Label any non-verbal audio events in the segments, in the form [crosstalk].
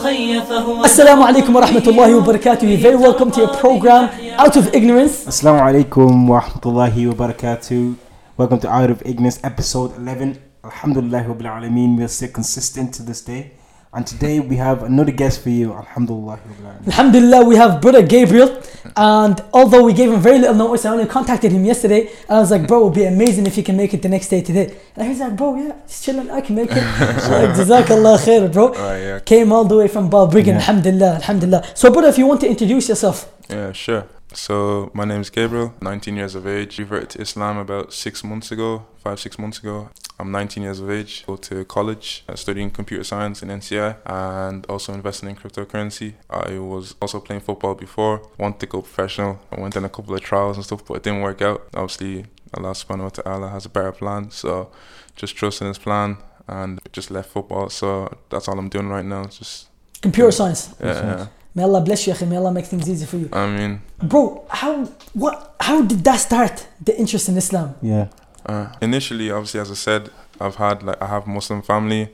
Assalamu alaikum wa rahmatullahi wa barakatuh. Very welcome to your program, Out of Ignorance. Assalamu alaikum wa rahmatullahi wa barakatuh. Welcome to Out of Ignorance, episode 11. Alhamdulillah, wa. We are still consistent to this day. And today we have another guest for you. Alhamdulillah Alhamdulillah, we have brother Gabriel. And although we gave him very little notice, I only contacted him yesterday. And I was like, bro, it would be amazing if you can make it the next day today. And he's like, bro, yeah, just chilling, I can make it. [laughs] so like, Jazakallah khair, bro. Alright, yeah. Came all the way from Balbriggan, Yeah. Alhamdulillah, Alhamdulillah. So, brother, if you want to introduce yourself. Yeah, sure. So my name is Gabriel, 19 years of age. Reverted to Islam about six months ago, five six months ago. I'm 19 years of age. Go to college, uh, studying computer science in NCI, and also investing in cryptocurrency. I was also playing football before. Wanted to go professional. I went on a couple of trials and stuff, but it didn't work out. Obviously, Allah Subhanahu wa Taala has a better plan. So just trust in His plan, and just left football. So that's all I'm doing right now. Just Computer science. yeah. Yeah. May Allah bless you, akhi. May Allah make things easy for you. I mean, Bro, how what how did that start the interest in Islam? Yeah. Uh, initially, obviously, as I said, I've had like I have Muslim family.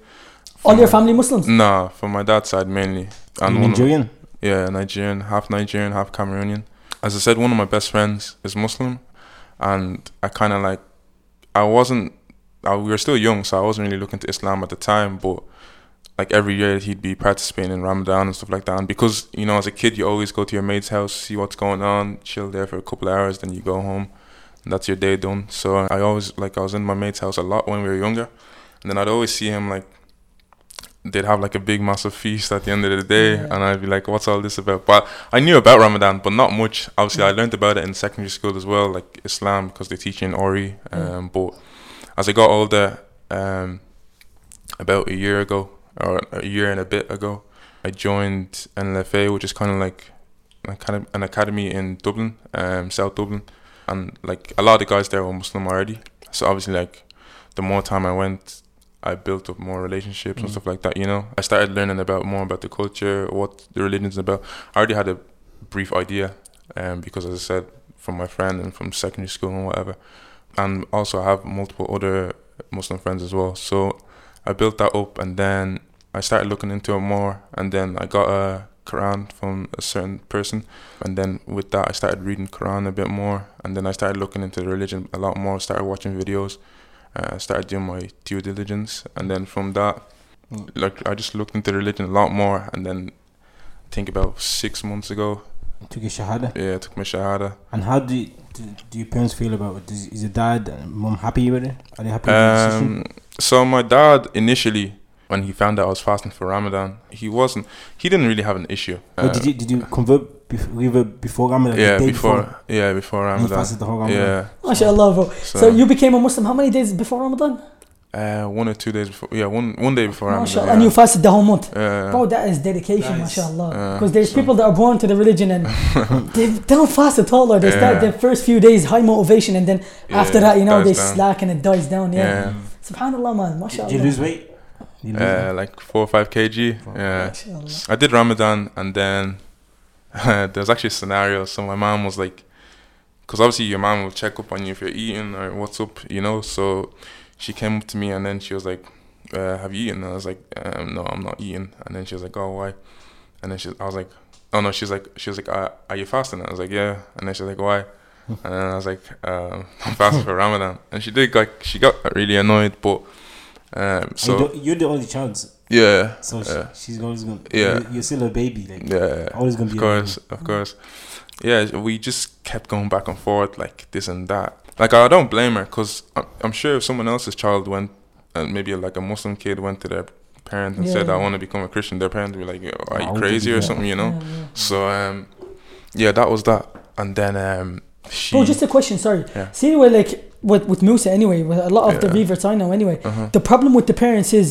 All From- your family Muslims? Nah, from my dad's side mainly. And one of- Nigerian? yeah, Nigerian, half Nigerian, half Cameroonian. As I said, one of my best friends is Muslim, and I kind of like, I wasn't. I, we were still young, so I wasn't really looking to Islam at the time. But like every year, he'd be participating in Ramadan and stuff like that. And because you know, as a kid, you always go to your mate's house, see what's going on, chill there for a couple of hours, then you go home, and that's your day done. So I always like I was in my mate's house a lot when we were younger, and then I'd always see him like they'd have like a big massive feast at the end of the day Yeah. and I'd be like what's all this about but I knew about Ramadan but not much obviously I learned about it in secondary school as well like Islam because they teach you in RE um, but as I got older um, about a year ago or a year and a bit ago I joined NLFA which is kind of like kind of an academy in Dublin um, South Dublin and like a lot of the guys there were Muslim already so obviously like the more time I went I built up more relationships and Mm. stuff like that. You know, I started learning about more about the culture, what the religion's about. I already had a brief idea, um, because as I said, from my friend and from secondary school and whatever, and also I have multiple other Muslim friends as well. So I built that up, and then I started looking into it more, and then I got a Quran from a certain person, and then with that I started reading Quran a bit more, and then I started looking into the religion a lot more. Started watching videos uh, started doing my due diligence, and then from that, Mm. like I just looked into religion a lot more, and then I think about six months ago, Took your Shahada. yeah, I took my shahada. And how do, you, do, do your parents feel about it? Is, is your dad and mom happy with it? Are they happy with the decision? Um, so my dad initially, when he found out I was fasting for Ramadan, he wasn't. He didn't really have an issue. But Uh, did you did you convert before, before Ramadan? yeah, the day before, yeah, before And you Ramadan. fasted the whole Ramadan? Yeah. MashaAllah, bro. So, So, you became a Muslim how many days before Ramadan? uh, one or two days before. Yeah, one one day before Ramadan. Yeah. And you fasted the whole month. Uh, Bro, that is dedication, That is- mashallah. uh, Because there's so- people that are born to the religion and [laughs] they don't fast at all, or they start their first few days high motivation, and then after that, you know, they down. slack and it dies down. Yeah. Yeah. Subhanallah, man. Did you lose weight? Did you lose Uh, like four or five kg. Yeah. Mashallah. I did Ramadan and then [laughs] there's actually a scenario. So my mom was like, because obviously your mom will check up on you if you're eating or what's up, you know. So she came up to me and then she was like, uh, "Have you eaten?" And I was like, um, "No, I'm not eating." And then she was like, "Oh, why?" And then she, I was like, "Oh no." She's like, she was like, uh, "Are you fasting?" I was like, "Yeah." And then she's like, "Why?" [laughs] And then I was like, um, [laughs] "I'm fasting for Ramadan." And she did like she got really annoyed, but um, you so don't- you're the only child, yeah, so she, Yeah. she's always gonna. Yeah. You're, you're still a baby, like yeah. always gonna be. Of be. course, of course. Yeah, we just kept going back and forth like this and that. Like I don't blame her because I'm, I'm sure if someone else's child went, and maybe like a Muslim kid went to their parent and said, Yeah. "I want to become a Christian," their parents would be like, "Yo, "Are you crazy or something?" You know. Yeah, yeah. So um, yeah, that was that. And then um, she. Bro, just a question, sorry. Yeah. See, anyway, like with, with Musa, anyway, with a lot of the reverts I know, anyway, uh-huh. the problem with the parents is,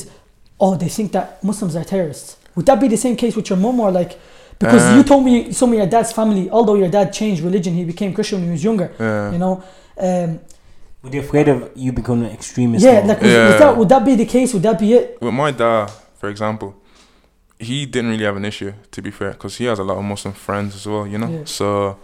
oh, they think that Muslims are terrorists. Would that be the same case with your mom or like, because Uh, you told me some of your dad's family, although your dad changed religion, he became Christian when he was younger, Yeah. you know? Um, Were they afraid of you becoming an extremist? yeah, or- like, was, was Yeah. that, would that be the case? Would that be it? With my dad, for example, he didn't really have an issue, to be fair, because he has a lot of Muslim friends as well, you know. Yeah. So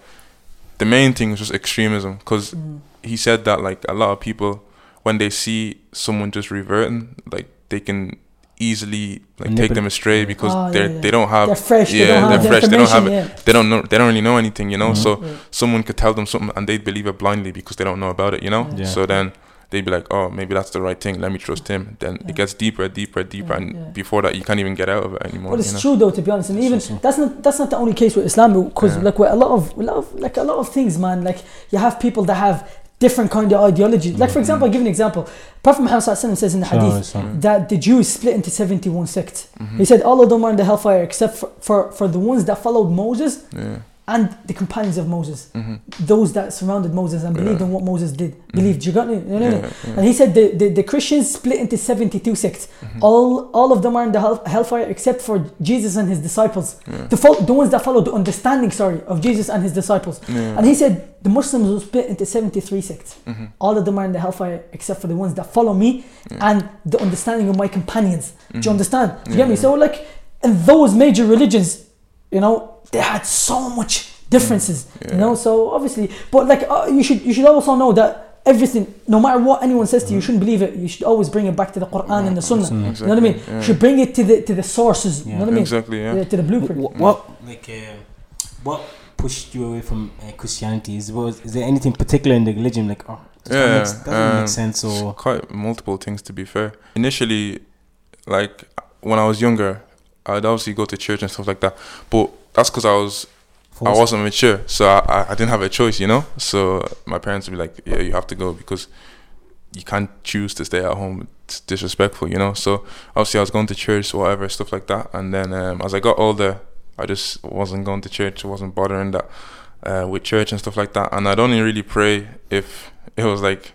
the main thing was just extremism, because Mm. He said that like a lot of people when they see someone just reverting like they can easily like take them astray because yeah, they're yeah. they don't have They're fresh. yeah, they don't they're have fresh, they don't have information, they don't know they don't really know anything you know Mhm. so Yeah. someone could tell them something and they'd believe it blindly because they don't know about it you know Yeah. so then they'd be like oh maybe that's the right thing let me trust him then Yeah. it gets deeper and deeper deeper Yeah, and yeah. before that you can't even get out of it anymore Well, you it's know? true though, to be honest, and That's even so true. that's not that's not the only case with Islam because Yeah. like with a lot of a lot of like a lot of things, man. Like you have people that have different kind of ideology. Like for example, I'll give an example. Prophet Muhammad says in the hadith that the Jews split into seventy one sects. Mhm. He said all of them are in the hellfire except for, for, for the ones that followed Moses yeah and the companions of Moses, hmm those that surrounded Moses and believed Yeah. in what Moses did. Believed. You got me? You know what yeah, yeah. And he said the, the, the Christians split into 72 sects. Mhm. All all of them are in the hell, hellfire except for Jesus and his disciples. Yeah. The, fol- the ones that follow the understanding, sorry, of Jesus and his disciples. Yeah. And he said the Muslims will split into 73 sects. Mhm. All of them are in the hellfire except for the ones that follow me and the understanding of my companions. Do you understand? Do you get me? So, like, in those major religions, you know, they had so much differences, Yeah. you know. So obviously, but like, uh, you should you should also know that everything, no matter what anyone says to you, you shouldn't believe it. You should always bring it back to the Quran and the Sunnah. Sunnah. You know what I mean? Exactly, You should bring it to the to the sources. You Yeah. know what I mean? exactly yeah Yeah, to the blueprint. What, what like uh, what pushed you away from uh, Christianity? Is was is there anything particular in the religion like oh Yeah, yeah, makes, doesn't um, make sense or quite multiple things to be fair. Initially, like when I was younger, I'd obviously go to church and stuff like that. But that's because I was I wasn't mature, so I, I, didn't have a choice, you know. So my parents would be like, "Yeah, you have to go because you can't choose to stay at home. It's disrespectful, you know." So obviously, I was going to church, or whatever stuff like that. And then um, as I got older, I just wasn't going to church. I wasn't bothering that uh, with church and stuff like that. And I'd only really pray if it was like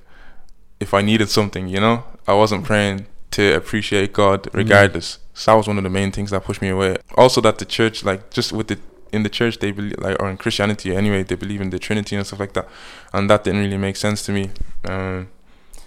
if I needed something, you know. I wasn't praying to appreciate God regardless. So that was one of the main things that pushed me away. Also, that the church, like, just with the in the church, they believe, like, or in Christianity anyway, they believe in the Trinity and stuff like that, and that didn't really make sense to me. Um,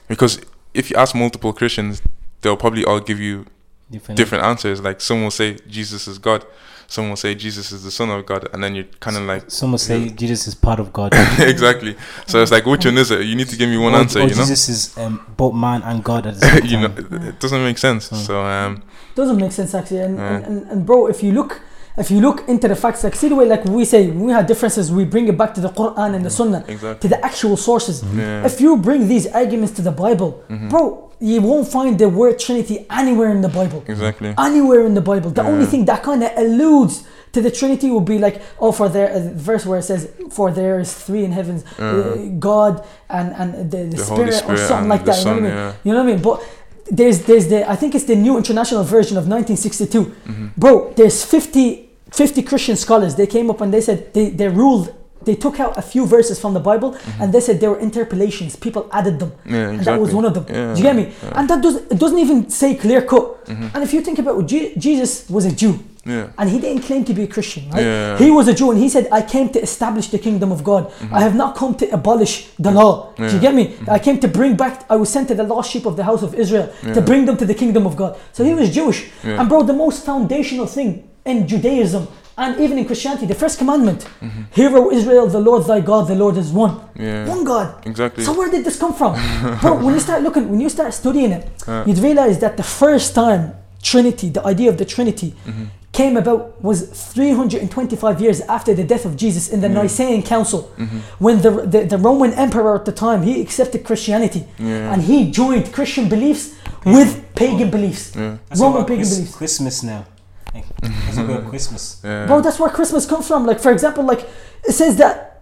because if you ask multiple Christians, they'll probably all give you different, different answers. Like, some will say Jesus is God, some will say Jesus is the Son of God, and then you're kind of like, Some will say Jesus is part of God. [laughs] exactly. So it's like, which one is it? You need to give me one or, answer, or you know. Jesus is um, both man and God at the [laughs] same time. you know, it it doesn't make sense. Mm. So um, doesn't make sense actually and, Yeah. and, and, and bro if you look if you look into the facts like see the way like we say when we had differences we bring it back to the quran and the sunnah exactly. to the actual sources Yeah. if you bring these arguments to the bible Mhm. bro you won't find the word trinity anywhere in the bible Exactly. anywhere in the bible the only thing that kind of alludes to the trinity would be like oh for there uh, verse where it says for there is three in heavens uh, god and and the, the, the Holy spirit, or something like that you know what I mean? Yeah. You know what I mean? But there's there's the I think it's the new international version of 1962. Mhm. Bro, there's 50 50 Christian scholars. They came up and they said they they ruled. They took out a few verses from the Bible and they said there were interpolations. People added them, Yeah. and that was one of them. Yeah. Do you get me? Yeah. And that does it doesn't even say clear cut. Mhm. And if you think about it, Jesus was a Jew Yeah. and he didn't claim to be a Christian, right? Yeah. He was a Jew and he said, I came to establish the kingdom of God. I have not come to abolish the law. Do you get me? I came to bring back, I was sent to the lost sheep of the house of Israel to bring them to the kingdom of God. So he was Jewish. Yeah. And bro, the most foundational thing in Judaism and even in Christianity, the first commandment, Hear, O Israel, the Lord thy God, the Lord is one. Mm-hmm. Yeah. One God. Exactly. So where did this come from? [laughs] Bro, when you start looking, when you start studying it, Uh. you'd realize that the first time Trinity, the idea of the Trinity, Mm-hmm. Came about was 325 years after the death of Jesus in the Nicene Council, Mm-hmm. when the, the the Roman emperor at the time he accepted Christianity Yeah. and he joined Christian beliefs with pagan beliefs, Yeah. Roman pagan Chris- beliefs. Christmas now. Like, That's about [laughs] Christmas. Yeah. Bro, that's where Christmas comes from. Like, for example, like it says that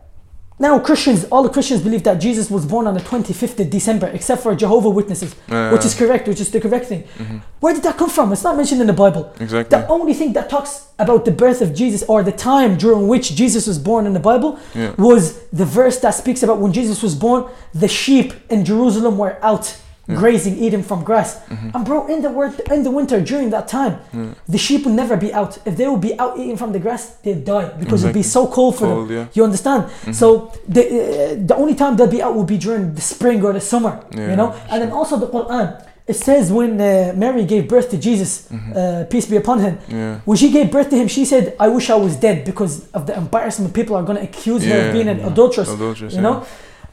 now Christians, all the Christians believe that Jesus was born on the 25th of December, except for Jehovah Witnesses, Yeah. which is correct, which is the correct thing. Mm-hmm. Where did that come from? It's not mentioned in the Bible. Exactly. The only thing that talks about the birth of Jesus or the time during which Jesus was born in the Bible Yeah. was the verse that speaks about when Jesus was born, the sheep in Jerusalem were out grazing, eating from grass. Mm-hmm. And bro, in the word, in the winter during that time, the sheep would never be out. If they would be out eating from the grass, they'd die because it'd be so cold for Cold, them. yeah. Mm-hmm. You understand? So the uh, the only time they'll be out will be during the spring or the summer. Yeah, you know, and then also the Quran. It says when uh, Mary gave birth to Jesus, uh, peace be upon him, Mm-hmm. Yeah. when she gave birth to him, she said, "I wish I was dead because of the embarrassment people are going to accuse her of being an yeah. adulteress." Adulterous, You yeah. know,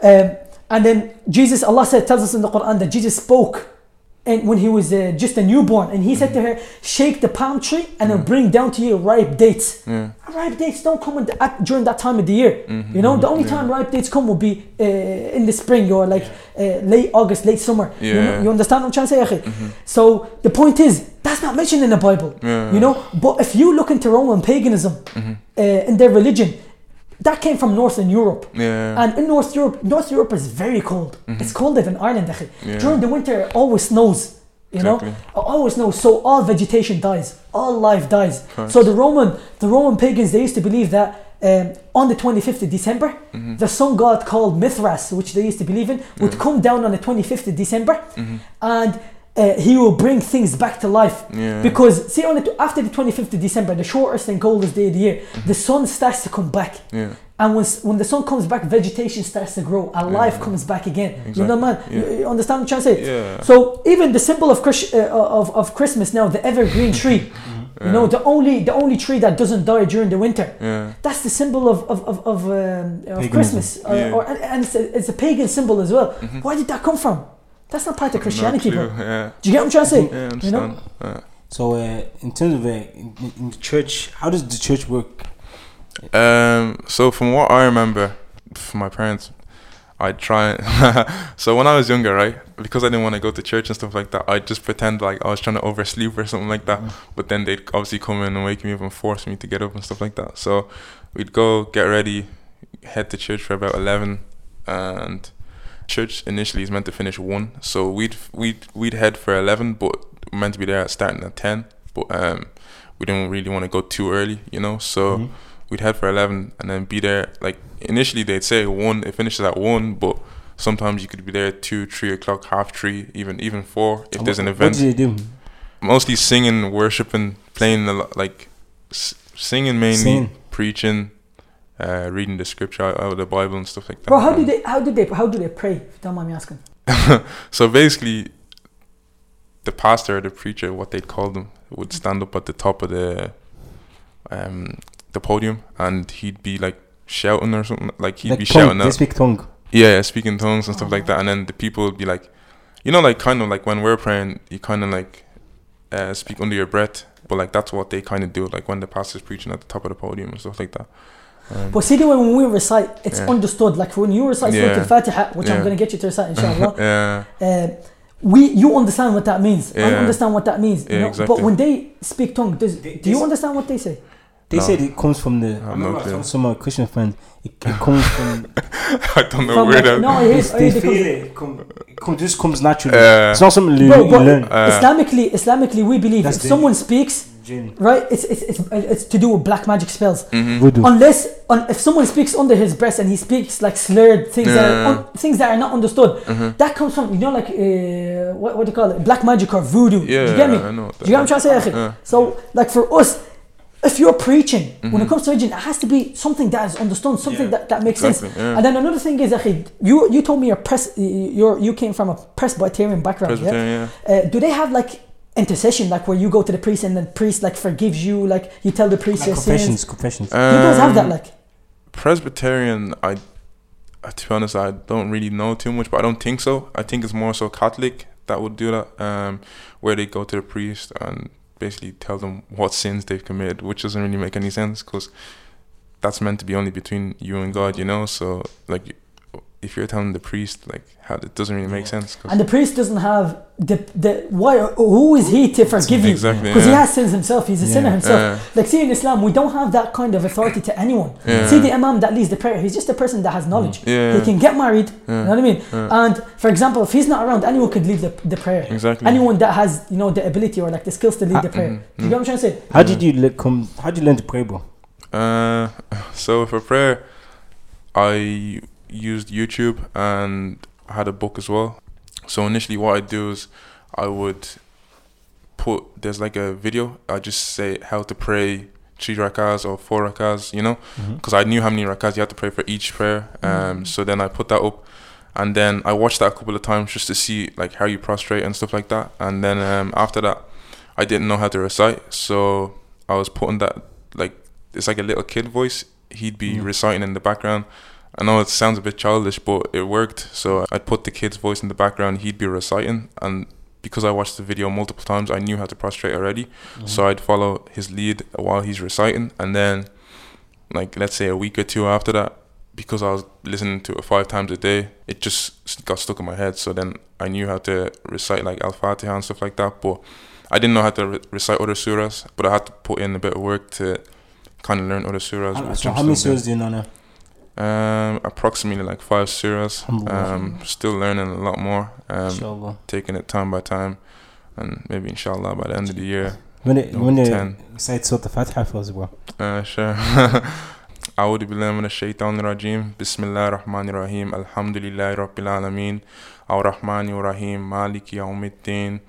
um, and then Jesus, Allah said, tells us in the Quran that Jesus spoke and when he was uh, just a newborn, and he said to her, "Shake the palm tree, and it'll bring down to you ripe dates." Yeah. Ripe dates don't come in the, at, during that time of the year. Mhm, You know, the only yeah. time ripe dates come will be uh, in the spring or like uh, late August, late summer. You, know, you understand what I'm trying to say? Mhm. So the point is, that's not mentioned in the Bible. Yeah. You know, but if you look into Roman paganism Mhm. uh, in their religion, that came from Northern Europe. Yeah. And in North Europe, North Europe is very cold. It's colder than Ireland. Yeah. During the winter, it always snows. You know, it always snows. So all vegetation dies, all life dies. So the Roman, the Roman pagans, they used to believe that um, on the 25th of December, Mhm. the sun god called Mithras, which they used to believe in, would Yeah. come down on the 25th of December, Mhm. and uh, he will bring things back to life. Yeah. Because see, on the, after the 25th of December, the shortest and coldest day of the year, Mm-hmm. the sun starts to come back. yeah. And when, when the sun comes back, vegetation starts to grow and Yeah. life comes back again. You know, man? Yeah. You, you understand what I'm trying to say? Yeah. So even the symbol of, Chris, uh, of, of Christmas now, the evergreen [laughs] tree, you know, the only the only tree that doesn't die during the winter. Yeah. That's the symbol of of of, of, um, of Christmas, uh, Yeah. or and, and it's, a, it's a pagan symbol as well. Mhm. Why did that come from? That's not part of Christianity, bro. Yeah. Do you get what I'm trying to say? Yeah, I You know? understand. Yeah. So, uh, in terms of uh, in, in- in the church, how does the church work? Um, so from what I remember from my parents, I try. [laughs] so when I was younger, right, because I didn't want to go to church and stuff like that, I'd just pretend like I was trying to oversleep or something like that. But then they'd obviously come in and wake me up and force me to get up and stuff like that. So we'd go get ready, head to church for about eleven, and church initially is meant to finish one. So we'd we'd we'd head for eleven, but we're meant to be there at starting at ten. But um, we didn't really want to go too early, you know. So Mhm. we'd head for 11 and then be there like initially they'd say 1 it finishes at 1 but sometimes you could be there 2 3 o'clock half 3 even even 4 if there's an event What do they do? mostly singing worshiping playing a lot like s- singing mainly Singing. preaching uh, reading the scripture out, out of the bible and stuff like that Bro, how do Um, they how do they how do they pray? If you don't mind me asking. [laughs] so basically the pastor or the preacher what they'd call them would stand up at the top of the um the podium and he'd be like shouting or something like he'd Like be tongue, shouting they out speak tongue. yeah speaking tongues and stuff like that and then the people would be like you know like kind of like when we're praying you kind of like uh, speak under your breath but like that's what they kind of do like when the pastor's preaching at the top of the podium and stuff like that um, But see the way when we recite, it's Yeah. understood. Like when you recite Surah Al-Fatiha, which I'm going to get you to recite inshallah. [laughs] yeah uh, we you understand what that means. I Yeah. understand what that means. you Yeah, know? exactly. But when they speak tongue, does, They- do you s- understand what they say? They No. said it comes from the. I no remember I clue. told some of my Christian friends. It, it comes from. [laughs] I don't know where like- that no, they, here's, they feel cause- it. It, come, it come, just comes naturally. Uh, it's not something you, Bro, you but learn. Uh, Islamically, Islamically, we believe That's if the- someone speaks, Jinn. right, it's it's, it's it's to do with black magic spells. mhm. Voodoo. Unless un, if someone speaks under his breath and he speaks like slurred things that are un, things that are not understood, Mhm. that comes from you know like uh, what what do you call it, black magic or voodoo. yeah do you get me? I know Do you get what I'm trying to say? Yeah. So, like for us, if you're preaching, when Mhm. it comes to religion, it has to be something that is understood, something Yeah. that, that makes sense. Yeah. And then another thing is, akhi, you you told me your press, you you came from a Presbyterian background. Yeah? Presbyterian, yeah. Uh, do they have like intercession, like where you go to the priest and the priest like forgives you, like you tell the priest Like your confessions, sins? confessions. You guys have that, Um, like. Presbyterian, I, uh, to be honest, I don't really know too much, but I don't think so. I think it's more so Catholic that would do that, um, where they go to the priest and basically tell them what sins they've committed, which doesn't really make any sense because that's meant to be only between you and God, you know. So like, if you're telling the priest like how it doesn't really make sense. And the priest doesn't have the the why? Who is he to forgive you? exactly Because he has sins himself. He's a Yeah. sinner himself. Yeah. Like, see, in Islam, we don't have that kind of authority to anyone. Yeah. See, the imam that leads the prayer, he's just a person that has knowledge. Yeah. He can get married, you know what I mean? Yeah. And for example, if he's not around, anyone could lead the, the prayer. Exactly. Anyone that has, you know, the ability or like the skills to lead the prayer. mhm, Do you get what I'm trying to say? How did you le- come? How did you learn to pray, bro? Uh, [laughs] so for prayer, I used YouTube and had a book as well. So initially, what I do is I would put there's like a video. I just say how to pray three rakas or four rakas, you know, because I knew how many rakas you had to pray for each prayer. Um, so then I put that up, and then I watched that a couple of times just to see like how you prostrate and stuff like that. And then um, after that, I didn't know how to recite, so I was putting that like it's like a little kid voice. He'd be Mm. reciting in the background. I know it sounds a bit childish, but it worked. So I'd put the kid's voice in the background. He'd be reciting, and because I watched the video multiple times, I knew how to prostrate already. Mm-hmm. So I'd follow his lead while he's reciting, and then, like let's say a week or two after that, because I was listening to it five times a day, it just got stuck in my head. So then I knew how to recite like Al Fatiha and stuff like that, but I didn't know how to re- recite other surahs. But I had to put in a bit of work to kind of learn other surahs. So how many surahs do you know now? Um, approximately like five surahs. Um, still learning a lot more. Um, taking it time by time, and maybe inshallah by the end of the year. When it, when you say Surah Fatiha for us, well. Uh, sure. أعوذ بالله من الشيطان الرجيم بسم الله الرحمن الرحيم الحمد لله رب العالمين الرحمن الرحيم مالك يوم الدين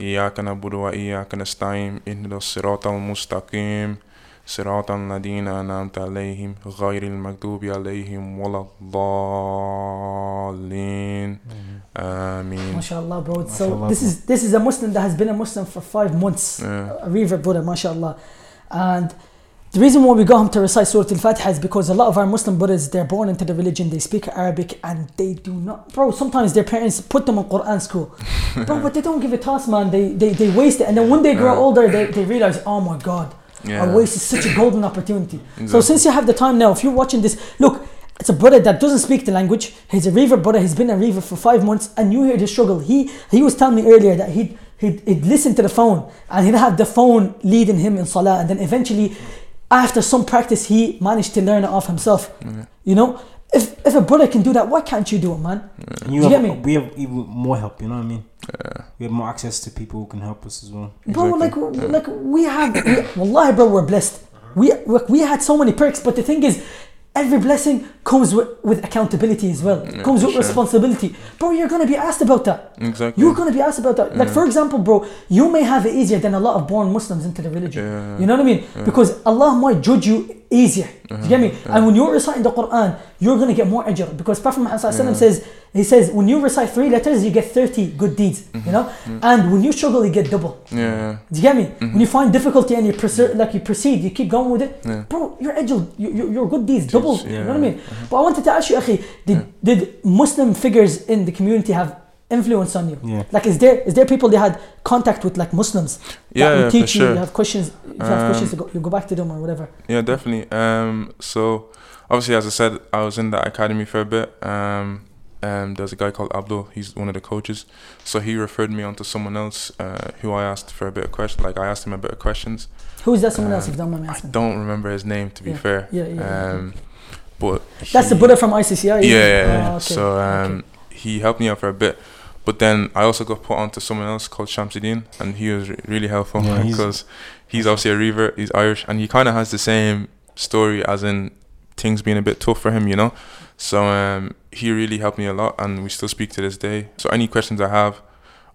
إياك نعبد وإياك نستعين إهدنا الصراط صراط الذين أنعمت عليهم غير المكتوب عليهم ولا الضالين آمين ما شاء الله bro so الله. this is this is a Muslim that has been a Muslim for five months yeah. a revert brother ما شاء الله and the reason why we got him to recite Surah Al-Fatiha is because a lot of our Muslim brothers, they're born into the religion, they speak Arabic, and they do not... Bro, sometimes their parents put them in Qur'an school. [laughs] bro, but they don't give a toss, man. They, they, they waste it. And then when they grow older, they, they realize, oh my God, yeah. Wasted such a golden opportunity. So since you have the time now, if you're watching this, look, it's a brother that doesn't speak the language. He's a revert brother. He's been a revert for five months, and you hear the struggle. He he was telling me earlier that he'd he'd, he'd listen to the phone and he'd have the phone leading him in salah, and then eventually, after some practice, he managed to learn it off himself. Yeah. You know, if if a brother can do that, why can't you do it, man? And you Do you have, get me? We have even more help, you know what I mean? Yeah. We have more access to people who can help us as well. Bro, like Yeah. like we have, we, wallahi, bro, we're blessed. We look, we had so many perks, but the thing is, every blessing comes with, with accountability as well. Yeah, comes with sure. responsibility, bro. You're gonna be asked about that. Exactly. You're gonna be asked about that. Like for example, bro, you may have it easier than a lot of born Muslims into the religion. Yeah. You know what I mean? Yeah. Because Allah might judge you easier. Do you get me? Yeah. And when you're reciting the Quran, you're gonna get more ajr. Because Prophet Muhammad Wasallam says, he says, when you recite three letters, you get 30 good deeds. You mm-hmm. know? Mm-hmm. And when you struggle, you get double. Yeah. Do you get me? Mm-hmm. When you find difficulty and you perse- like you proceed, you keep going with it, Yeah. bro. Your ajr, your, your, your good deeds double. You know what I mean? But I wanted to ask you, Akhi, did did Muslim figures in the community have influence on you? Yeah. Like, is there is there people they had contact with, like Muslims, that Yeah, yeah, for teach you? sure. You have questions. If you have Um, questions, to go, you go back to them or whatever. Yeah, definitely. Um, so obviously, as I said, I was in the academy for a bit. Um, um, there's a guy called Abdul. He's one of the coaches. So he referred me on to someone else uh, who I asked for a bit of question. Like I asked him a bit of questions. Who's that? Someone else, Um, if you don't mind me I don't remember his name to be Yeah. fair. Yeah, yeah, yeah. But That's the he- brother from ICCI. Yeah, yeah, yeah. Ah, okay, So okay. um, he helped me out for a bit. But then I also got put onto someone else called Shamsuddin, and he was re- really helpful Yeah, he's- because he's, obviously a revert. He's Irish, and he kind of has the same story as in things being a bit tough for him, you know. So um, he really helped me a lot, and we still speak to this day. So any questions I have,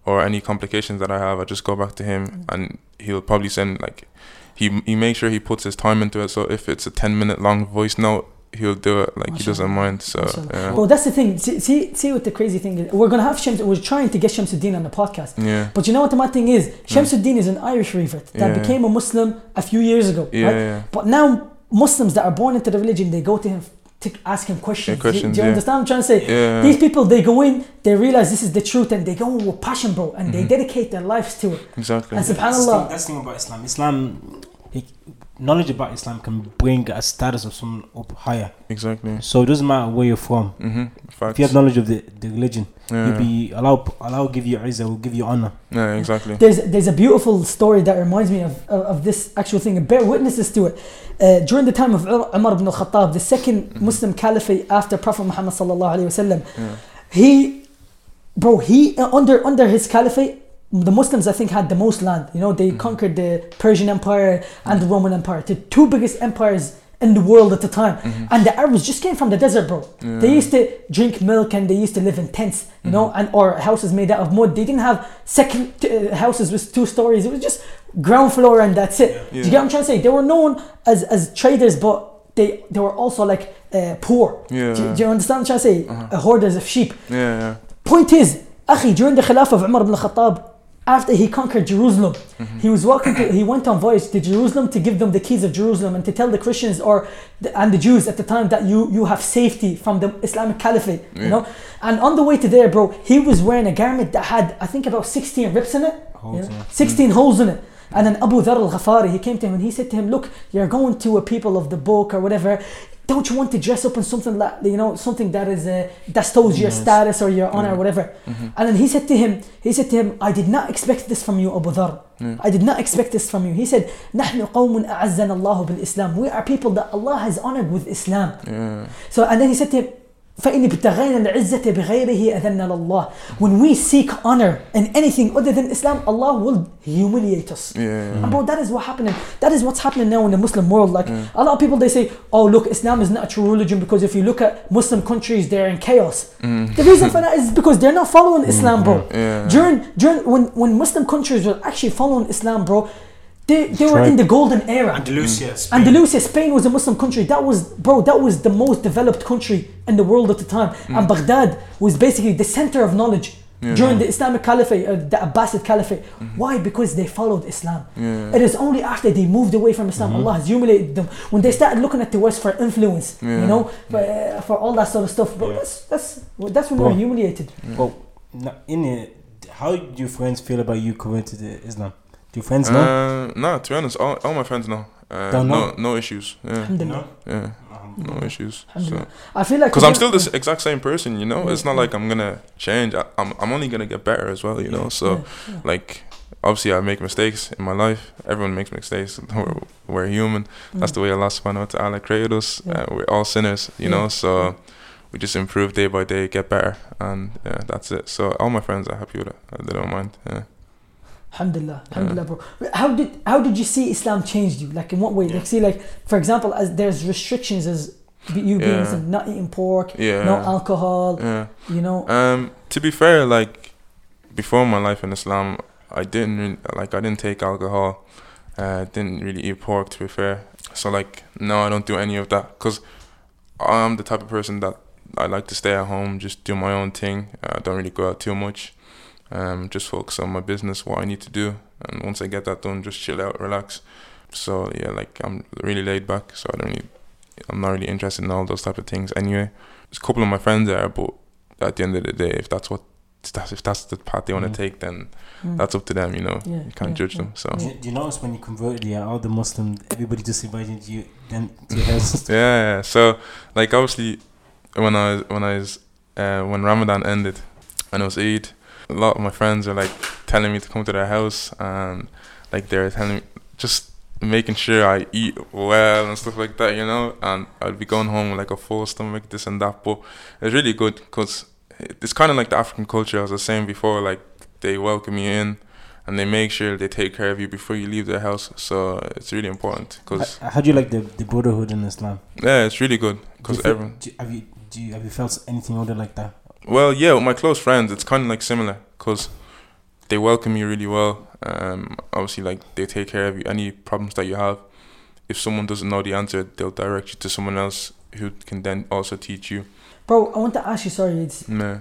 or any complications that I have, I just go back to him, Mm. and he'll probably send like he he makes sure he puts his time into it. So if it's a ten minute long voice note, he'll do it like he doesn't Mashallah. mind. So Mashallah. yeah. Bro, that's the thing. See, see, see what the crazy thing is. We're gonna have Shams. We're trying to get Shamsuddin on the podcast. Yeah. But you know what the mad thing is? Shamsuddin is an Irish revert that Yeah. became a Muslim a few years ago. Yeah, right? yeah. But now Muslims that are born into the religion, they go to him to ask him questions. Yeah, questions, do you yeah. understand what I'm trying to say? Yeah. These people, they go in, they realize this is the truth, and they go in with passion, bro, and Mm-hmm. they dedicate their lives to it. Exactly. And That's the, subhanallah, thing, that's the thing about Islam. Islam, it, knowledge about Islam can bring a status of someone up higher. Exactly. So it doesn't matter where you're from. Mm-hmm. If you have knowledge of the, the religion, yeah. you'll be Allah. Allah will give you izzah, will give you honor. yeah, exactly. there's there's a beautiful story that reminds me of, of, of this actual thing and bear witnesses to it. Uh, during the time of Umar ibn al-Khattab, the 2nd Muslim caliphate after Prophet Muhammad sallallahu alaihi wasallam, Yeah. he, bro, he uh, under under his caliphate, the Muslims I think had the most land. You know, they conquered the Persian Empire and the Roman Empire, the two biggest empires in the world at the time. And the Arabs just came from the desert, bro. They used to drink milk and they used to live in tents, you know, and or houses made out of mud. They didn't have second uh, houses with two stories. It was just ground floor and that's it. Do you get what I'm trying to say? They were known as as traders, but they they were also like uh, poor. Yeah. Do, do you understand what I'm trying to say? Uh, hoarders of sheep. Yeah, yeah. Point is, Akhi, during the Khilafah of Umar ibn al-Khattab, after he conquered Jerusalem, Mm-hmm. he was walking. To, he went on voyage to Jerusalem to give them the keys of Jerusalem and to tell the Christians or the, and the Jews at the time that you you have safety from the Islamic Caliphate. You know, and on the way to there, bro, he was wearing a garment that had I think about sixteen rips in it. You know, it. 16 holes in it. And then Abu Dhar al-Ghafari, he came to him and he said to him, look, you're going to a people of the book or whatever Don't you want to dress up in something like, you know, something that is, uh, that shows your Yes. status or your honor or Yeah. whatever. Mm-hmm. And then he said to him, he said to him, I did not expect this from you, Abu Dhar. Yeah. I did not expect this from you. He said, نحن قوم أعزنا الله بالإسلام. We are people that Allah has honored with Islam. Yeah. So and then he said to him, فإن ابتغينا العزة بغيره أذن لله. When we seek honor in anything other than Islam, Allah will humiliate us. Yeah. And bro, that is what happening. That is what's happening now in the Muslim world. Like Mm. a lot of people, they say, "Oh, look, Islam is not a true religion because if you look at Muslim countries, they're in chaos." Mm. The reason for that is because they're not following Islam, bro. Yeah. During during when when Muslim countries were actually following Islam, bro, they they were in the golden era. Andalusia, mm. Spain. Andalusia, Spain was a Muslim country. That was, bro, that was the most developed country in the world at the time. Mm. And Baghdad was basically the center of knowledge Yeah. during the mm. Islamic Caliphate, uh, the Abbasid Caliphate. Mm-hmm. Why? Because they followed Islam. Yeah. It is only after they moved away from Islam, mm-hmm. Allah has humiliated them. When they started looking at the West for influence, Yeah. you know, for, uh, for all that sort of stuff. But Yeah. that's that's that's when we Bro. were humiliated. Well, no- in it, how do your friends feel about you converting to Islam? Do your friends know? Uh, no, to be honest, all, all my friends know. Uh, Don't no, know? no issues. Yeah, Alhamdulillah. yeah, Um, no issues. So, Alhamdulillah. I feel like because I'm still the exact same person, you know. It's not like I'm gonna change. I, I'm, I'm only gonna get better as well, you know. So, Yeah, yeah. like, obviously, I make mistakes in my life. Everyone makes mistakes. [laughs] We're, we're human. That's Mm. the way Allah Subhanahu wa Taala created us. Yeah. Uh, we're all sinners, you Yeah. know. So. We just improve day by day, get better, and yeah, that's it. So all my friends are happy with it. They don't mind. Yeah. Alhamdulillah, Alhamdulillah, bro. How did how did you see Islam change you? Like in what way? Like see, like for example, as there's restrictions as you being Yeah. Not eating pork, Yeah. no alcohol, Yeah. you know. Um, to be fair, like before my life in Islam, I didn't really, like I didn't take alcohol. Uh, didn't really eat pork. To be fair, so like no, I don't do any of that because I'm the type of person that I like to stay at home, just do my own thing. I don't really go out too much. Um, just focus on my business, what I need to do, and once I get that done, just chill out, relax. So yeah, like I'm really laid back, so I don't really, I'm not really interested in all those type of things anyway. There's a couple of my friends there, but at the end of the day, if that's what if that's if that's the path they want to Mhm. take, then Mm. that's up to them. You know, Yeah, you can't yeah, judge yeah. them. So do, you, do you notice when you converted, yeah, all the Muslims, everybody just invited you then to your house? [laughs] yeah, yeah. So like obviously, when I was when I was uh, when Ramadan ended, and it was Eid, a lot of my friends are like telling me to come to their house, and like they're telling me just making sure I eat well and stuff like that, you know. And I'd be going home with like a full stomach, this and that. But it's really good because it's kind of like the African culture, as I was saying before. Like they welcome you in. And they make sure they take care of you before you leave their house, so it's really important. Cause How, how do you like the, the brotherhood in Islam? yeah, it's really good because everyone. do you- have you do you, have you felt anything other like that? Well, yeah, with my close friends, it's kind of like similar because they welcome you really well. Um, obviously, like they take care of you. Any problems that you have, if someone doesn't know the answer, they'll direct you to someone else who can then also teach you. Bro, I want to ask you. Sorry, it's Yeah,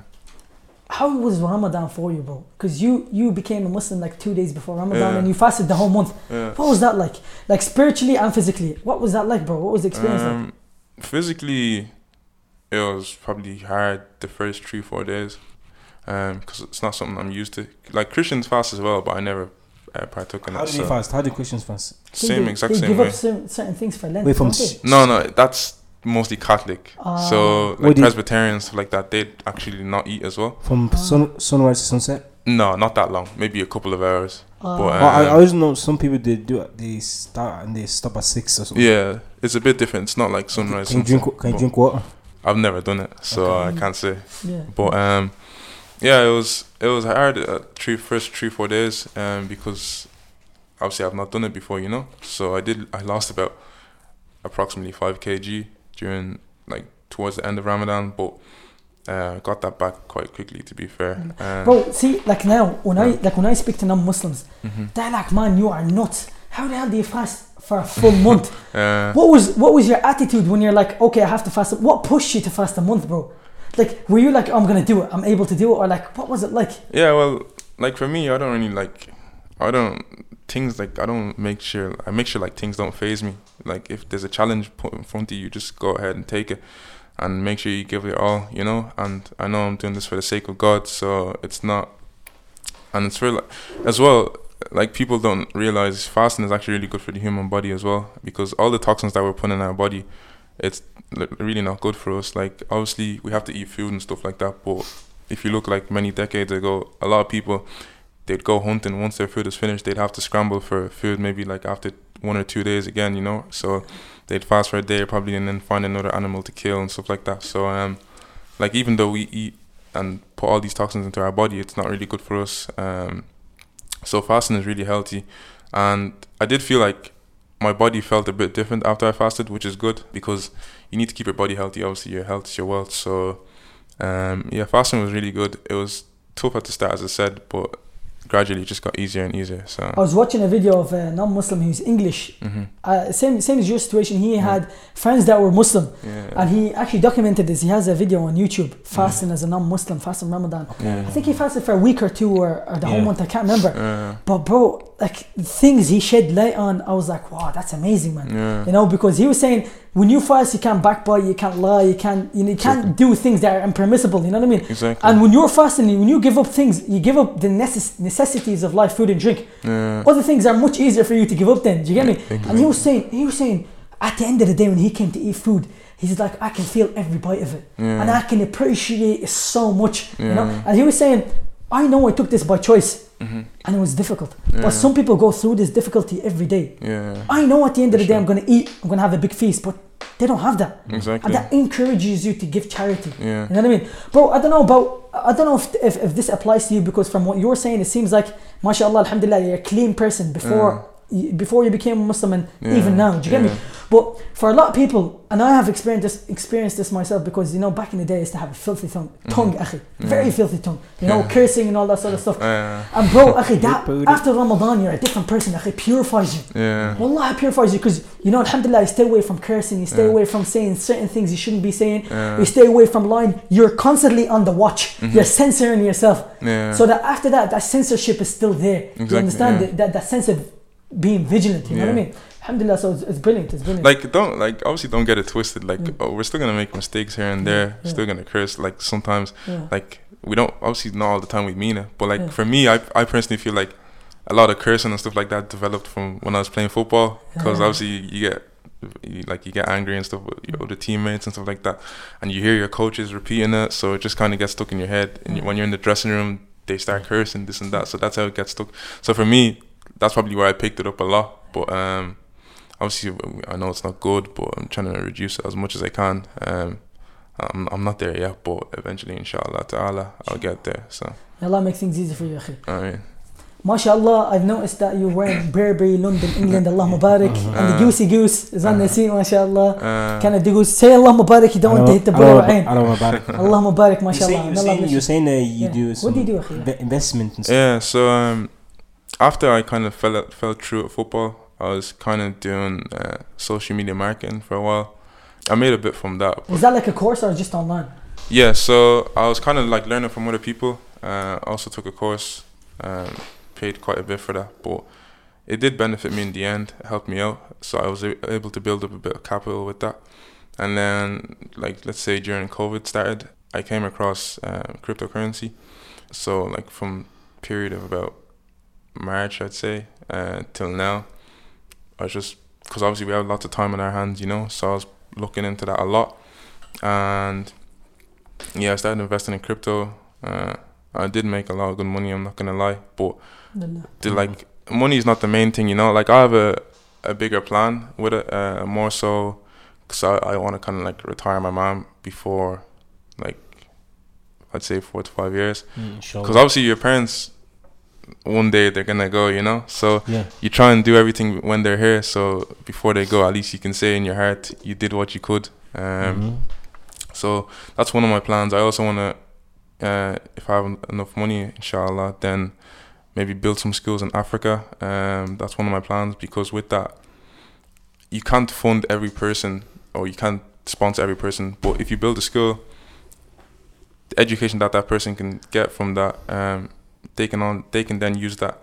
how was Ramadan for you, bro? Because you you became a Muslim like two days before Ramadan, Yeah. and you fasted the whole month. yeah. What was that like? Like spiritually and physically, what was that like, bro? What was the experience like? Um, physically, it was probably hard the first three four days, um, because it's not something I'm used to. Like Christians fast as well, but I never uh, partook in How it. do they so fast? How do Christians fast? I think Same they, exact they same give way. up certain, certain things for Lent. Wait, from s- No, no, that's mostly Catholic. Ah. so like do you- Presbyterians stuff like that, they'd actually not eat as well. From Ah. sun, sunrise to sunset? No, not that long. Maybe a couple of hours. Ah. But, Oh, I, I Um, always know some people they do it. they start and they stop at six or something. Yeah, it's a bit different. It's not like sunrise. Can you drink? Can you drink water? I've never done it, so Okay. I can't say. yeah. But um, yeah, it was it was hard uh, three first three four days um because obviously I've not done it before, you know. So I did. I lost about approximately five kg during like towards the end of Ramadan, but uh, got that back quite quickly. To be fair, um, Bro, see, like now, when I like when I speak to non-Muslims, mhm. they're like, "Man, you are nuts. How the hell do you fast for a full [laughs] month?" Uh, what was what was your attitude when you're like, "Okay, I have to fast"? What pushed you to fast a month, bro? Like, were you like, "I'm gonna do it. I'm able to do it," or like, what was it like? Yeah, well, like for me, I don't really like. I don't things like I don't make sure I make sure like things don't phase me. Like if there's a challenge put in front of you, just go ahead and take it, and make sure you give it all. You know. And I know I'm doing this for the sake of God, so it's not. And it's like as well. Like people don't realize fasting is actually really good for the human body as well because all the toxins that we're putting in our body, it's really not good for us. Like obviously we have to eat food and stuff like that, but if you look like many decades ago, a lot of people they'd go hunting. Once their food is finished they'd have to scramble for food maybe like after one or two days again you know? So they'd fast for a day probably and then find another animal to kill and stuff like that. So um like even though we eat and put all these toxins into our body it's not really good for us. Um so fasting is really healthy. And i did feel like my body felt a bit different after i fasted which is good because you need to keep your body healthy. Obviously your health is your wealth. So um yeah fasting was really good. It was tough at the start as i said but gradually it just got easier and easier so I was watching a video of a non-Muslim who's English. hmm Uh, same same as your situation. He Yeah. had friends that were Muslim, yeah and he actually documented this. He has a video on YouTube fasting as a non-Muslim, fasting Ramadan. Yeah. I think he fasted for a week or two, or, or the whole month. I can't remember. yeah But bro, like things he shed light on, I was like, wow, that's amazing, man. yeah You know, because he was saying when you fast, you can't backbite, you can't lie, you can't, you, know, you can't do things that are impermissible. You know what I mean? exactly And when you're fasting, when you give up things, you give up the necess- necessities of life, food and drink. yeah Other things are much easier for you to give up. Then, do you get me? Exactly. And he was saying, he was saying, at the end of the day, when he came to eat food, he's like, I can feel every bite of it, yeah and I can appreciate it so much. You know, and he was saying, I know I took this by choice, Mhm. and it was difficult. Yeah. But some people go through this difficulty every day. yeah I know at the end of the day I'm going to eat, I'm going to have a big feast, but they don't have that. And that encourages you to give charity. yeah You know what I mean? Bro, I don't know about, I don't know if, if, if this applies to you because from what you're saying, it seems like, mashallah, alhamdulillah, you're a clean person before, you, before you became a Muslim and Yeah. even now. Do you get Yeah. me? But for a lot of people, and I have experienced this, experienced this myself because, you know, back in the day, I used to have a filthy tongue, tongue, akhi, very Yeah. filthy tongue, you know, Yeah. cursing and all that sort of stuff. yeah And bro, [laughs] akhi, that, after Ramadan, you're a different person, akhi, purifies you. yeah Wallah, it purifies you because you know, Alhamdulillah, you stay away from cursing, you stay Yeah. away from saying certain things you shouldn't be saying, Yeah. you stay away from lying. You're constantly on the watch. Mhm. You're censoring yourself, yeah so that after that, that censorship is still there. you understand yeah. that, that that sense of being vigilant. You know what I mean? Alhamdulillah, so it's, it's brilliant. It's brilliant. like don't like obviously don't get it twisted like Mm. oh, we're still gonna make mistakes here and there yeah. still gonna curse like sometimes yeah. like we don't obviously not all the time we mean it but like Yeah. for me I, I personally feel like a lot of cursing and stuff like that developed from when I was playing football because Yeah. obviously you get you, like you get angry and stuff with your other teammates and stuff like that and you hear your coaches repeating it so it just kind of gets stuck in your head and when you're in the dressing room they start cursing this and that so that's how it gets stuck so for me that's probably where I picked it up a lot but um obviously I know it's not good but I'm trying to reduce it as much as I can um I'm, I'm not there yet but eventually inshallah ta'ala I'll get there so May Allah makes things easy for you, akhi. I mean MashaAllah, I've noticed that you're wearing Burberry, London, England, Allah [laughs] Mubarak, and the Uh, goosey goose is on the seat, MashaAllah. uh, Can I do say Allah Mubarak? You don't want to hit the bullet right Allah Mubarak. Allah Mubarak, You MashaAllah. say, you Allah saying, you're saying that you Yeah. do What some do you do, akhi? investment and stuff. yeah so um after I kind of fell fell through at football I was kind of doing uh, social media marketing for a while I made a bit from that. Was that like a course or just online? Yeah, so I was kind of like learning from other people. Uh, I also took a course, um, paid quite a bit for that, but it did benefit me in the end. It helped me out, so I was a- able to build up a bit of capital with that. And then, like let's say during COVID started, I came across um, cryptocurrency. So like from period of about March, I'd say, uh, till now, I was just because obviously we have lots of time on our hands, you know. So I was looking into that a lot, and yeah, I started investing in crypto. Uh, I did make a lot of good money. I'm not gonna lie, but Alhamdulillah. the like money is not the main thing, you know. Like I have a a bigger plan with it, uh, more so because I, I want to kind of like retire my mom before, like, I'd say four to five years. Mm, inshallah. Because obviously your parents, one day they're gonna go, you know. So yeah. you try and do everything when they're here. So before they go, at least you can say in your heart you did what you could. Um, Mhm. so that's one of my plans. I also want to, uh, if I have enough money, inshallah, then maybe build some schools in Africa. Um, that's one of my plans because with that, you can't fund every person or you can't sponsor every person. But if you build a school, the education that that person can get from that, um, they can on they can then use that,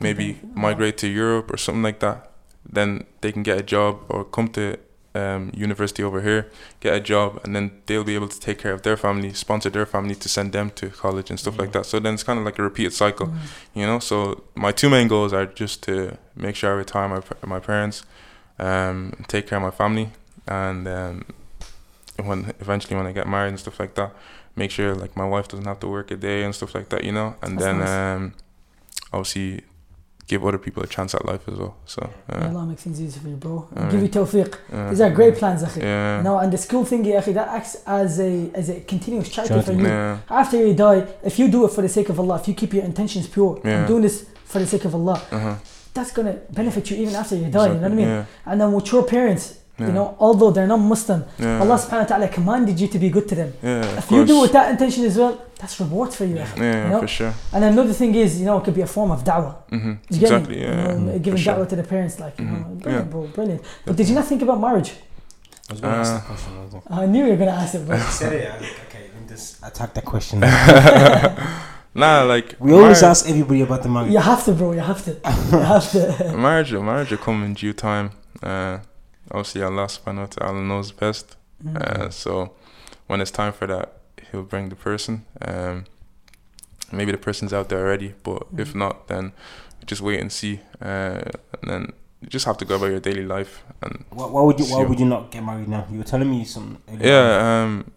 maybe migrate to Europe or something like that. Then they can get a job or come to um, university over here, get a job, and then they'll be able to take care of their family, sponsor their family to send them to college and stuff like that. So then it's kind of like a repeated cycle, Mm. you know. So my two main goals are just to make sure I retire my my parents, um, take care of my family, and um, when eventually when I get married and stuff like that, make sure like my wife doesn't have to work a day and stuff like that, you know. And That's then nice. um, obviously give other people a chance at life as well. So May uh, Allah make things easy for you, bro. Ameen. Give you tawfiq. uh, These are great plans, akhi. Yeah. You know, and the school thing, ya akhi, that acts as a as a continuous charity for you. Yeah. After you die, if you do it for the sake of Allah, if you keep your intentions pure, Yeah. I'm doing this for the sake of Allah, Uh-huh. that's gonna benefit you even after you die. You know what I mean? Yeah. And then with your parents, Yeah. you know, although they're not Muslim, Yeah. Allah subhanahu wa ta'ala commanded you to be good to them. Yeah. If you do course. with that intention as well, that's rewards for you. akhi. Yeah, you know? for sure. And another thing is, you know, it could be a form of da'wah. hmm You get Exactly. me? Yeah. You know, giving for sure. da'wah to the parents, like, you know, brilliant, Yeah. bro, brilliant. But did you not think about marriage? I was gonna ask Uh, the question. I I knew you were gonna ask it, bro. [laughs] You said it. I was like, okay, let me just attack that question. [laughs] Nah, like we always marriage- ask everybody about the marriage. You have to, bro. You have to. You have to. [laughs] marriage. Marriage will come in due time. Uh, obviously, Allah Subhanahu wa Taala knows best. Mm. Uh, so when it's time for that, He'll bring the person. Um, maybe the person's out there already, but if Mhm. not, then just wait and see. Uh, and then you just have to go about your daily life. And Why, why would you? Why would you not get married now? You were telling me some. yeah, um,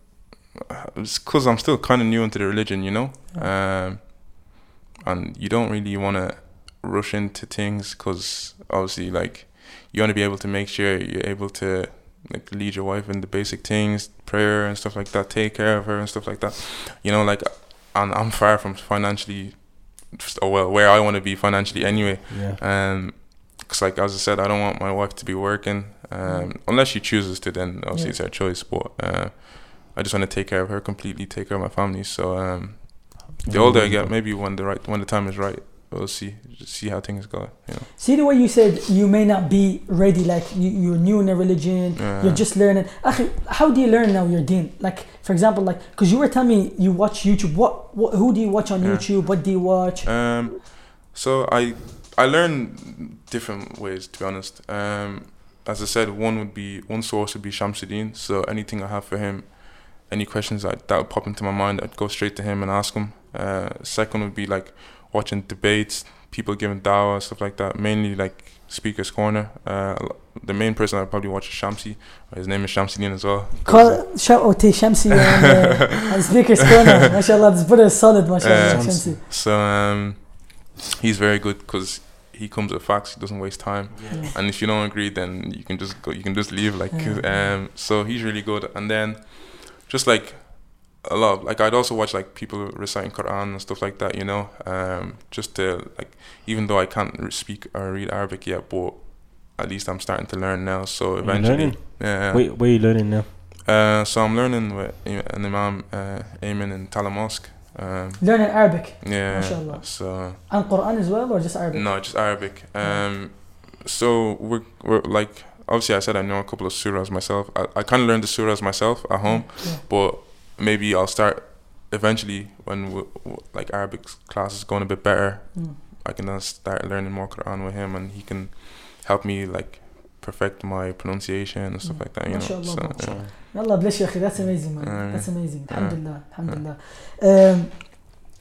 it's because I'm still kind of new into the religion, you know. Um, and you don't really want to rush into things because obviously, like, you want to be able to make sure you're able to like lead your wife in the basic things, prayer and stuff like that, take care of her and stuff like that. You know, like, and I'm far from financially, or well, where I want to be financially anyway. Yeah. Um, cause like as I said, I don't want my wife to be working. Um, unless she chooses to, then obviously Yeah. it's her choice. But uh, I just want to take care of her completely, take care of my family. So um, the older I get, maybe when the right when the time is right, we'll see see how things go. You know. See the way you said you may not be ready, like you, you're new in a religion, Yeah. you're just learning. How do you learn now your deen? Like, for example, like, because you were telling me you watch YouTube. What, what who do you watch on Yeah. YouTube? What do you watch? Um, so I I learn different ways to be honest. Um, as I said, one would be one source would be Shamsuddin. So anything I have for him, any questions that that would pop into my mind, I'd go straight to him and ask him. Uh, second would be like watching debates, people giving dawah stuff like that. Mainly like Speaker's Corner. Uh, the main person I'd probably watch is Shamsi. His name is Shamsuddin as well. 'cause, Call, shout out to Shamsi on, uh, on Speaker's Corner. MashaAllah, this brother is solid, MashaAllah. Uh, Shamsi. So um, he's very good because he comes with facts. He doesn't waste time. Yeah. and if you don't agree then you can just go you can just leave like Yeah. um so he's really good and then just like a lot of, like I'd also watch like people reciting Quran and stuff like that you know um just to like even though I can't speak or read Arabic yet but at least I'm starting to learn now so eventually learning? yeah Wait, where you learning now? uh so I'm learning with an imam uh Ayman in Tallaght Mosque um Learning Arabic yeah Mashallah. so and Quran as well, or just Arabic? no, just Arabic. Um, so we're we're like obviously I said I know a couple of surahs myself. I, I kind of learned the surahs myself at home, Yeah. but maybe I'll start eventually when we, like Arabic class is going a bit better. Mm. I can then start learning more Quran with him, and he can help me like perfect my pronunciation and stuff mm. like that. You know. So, yeah. Allah bless you. That's amazing, man. Uh, That's amazing. Alhamdulillah. Uh, Alhamdulillah. Um,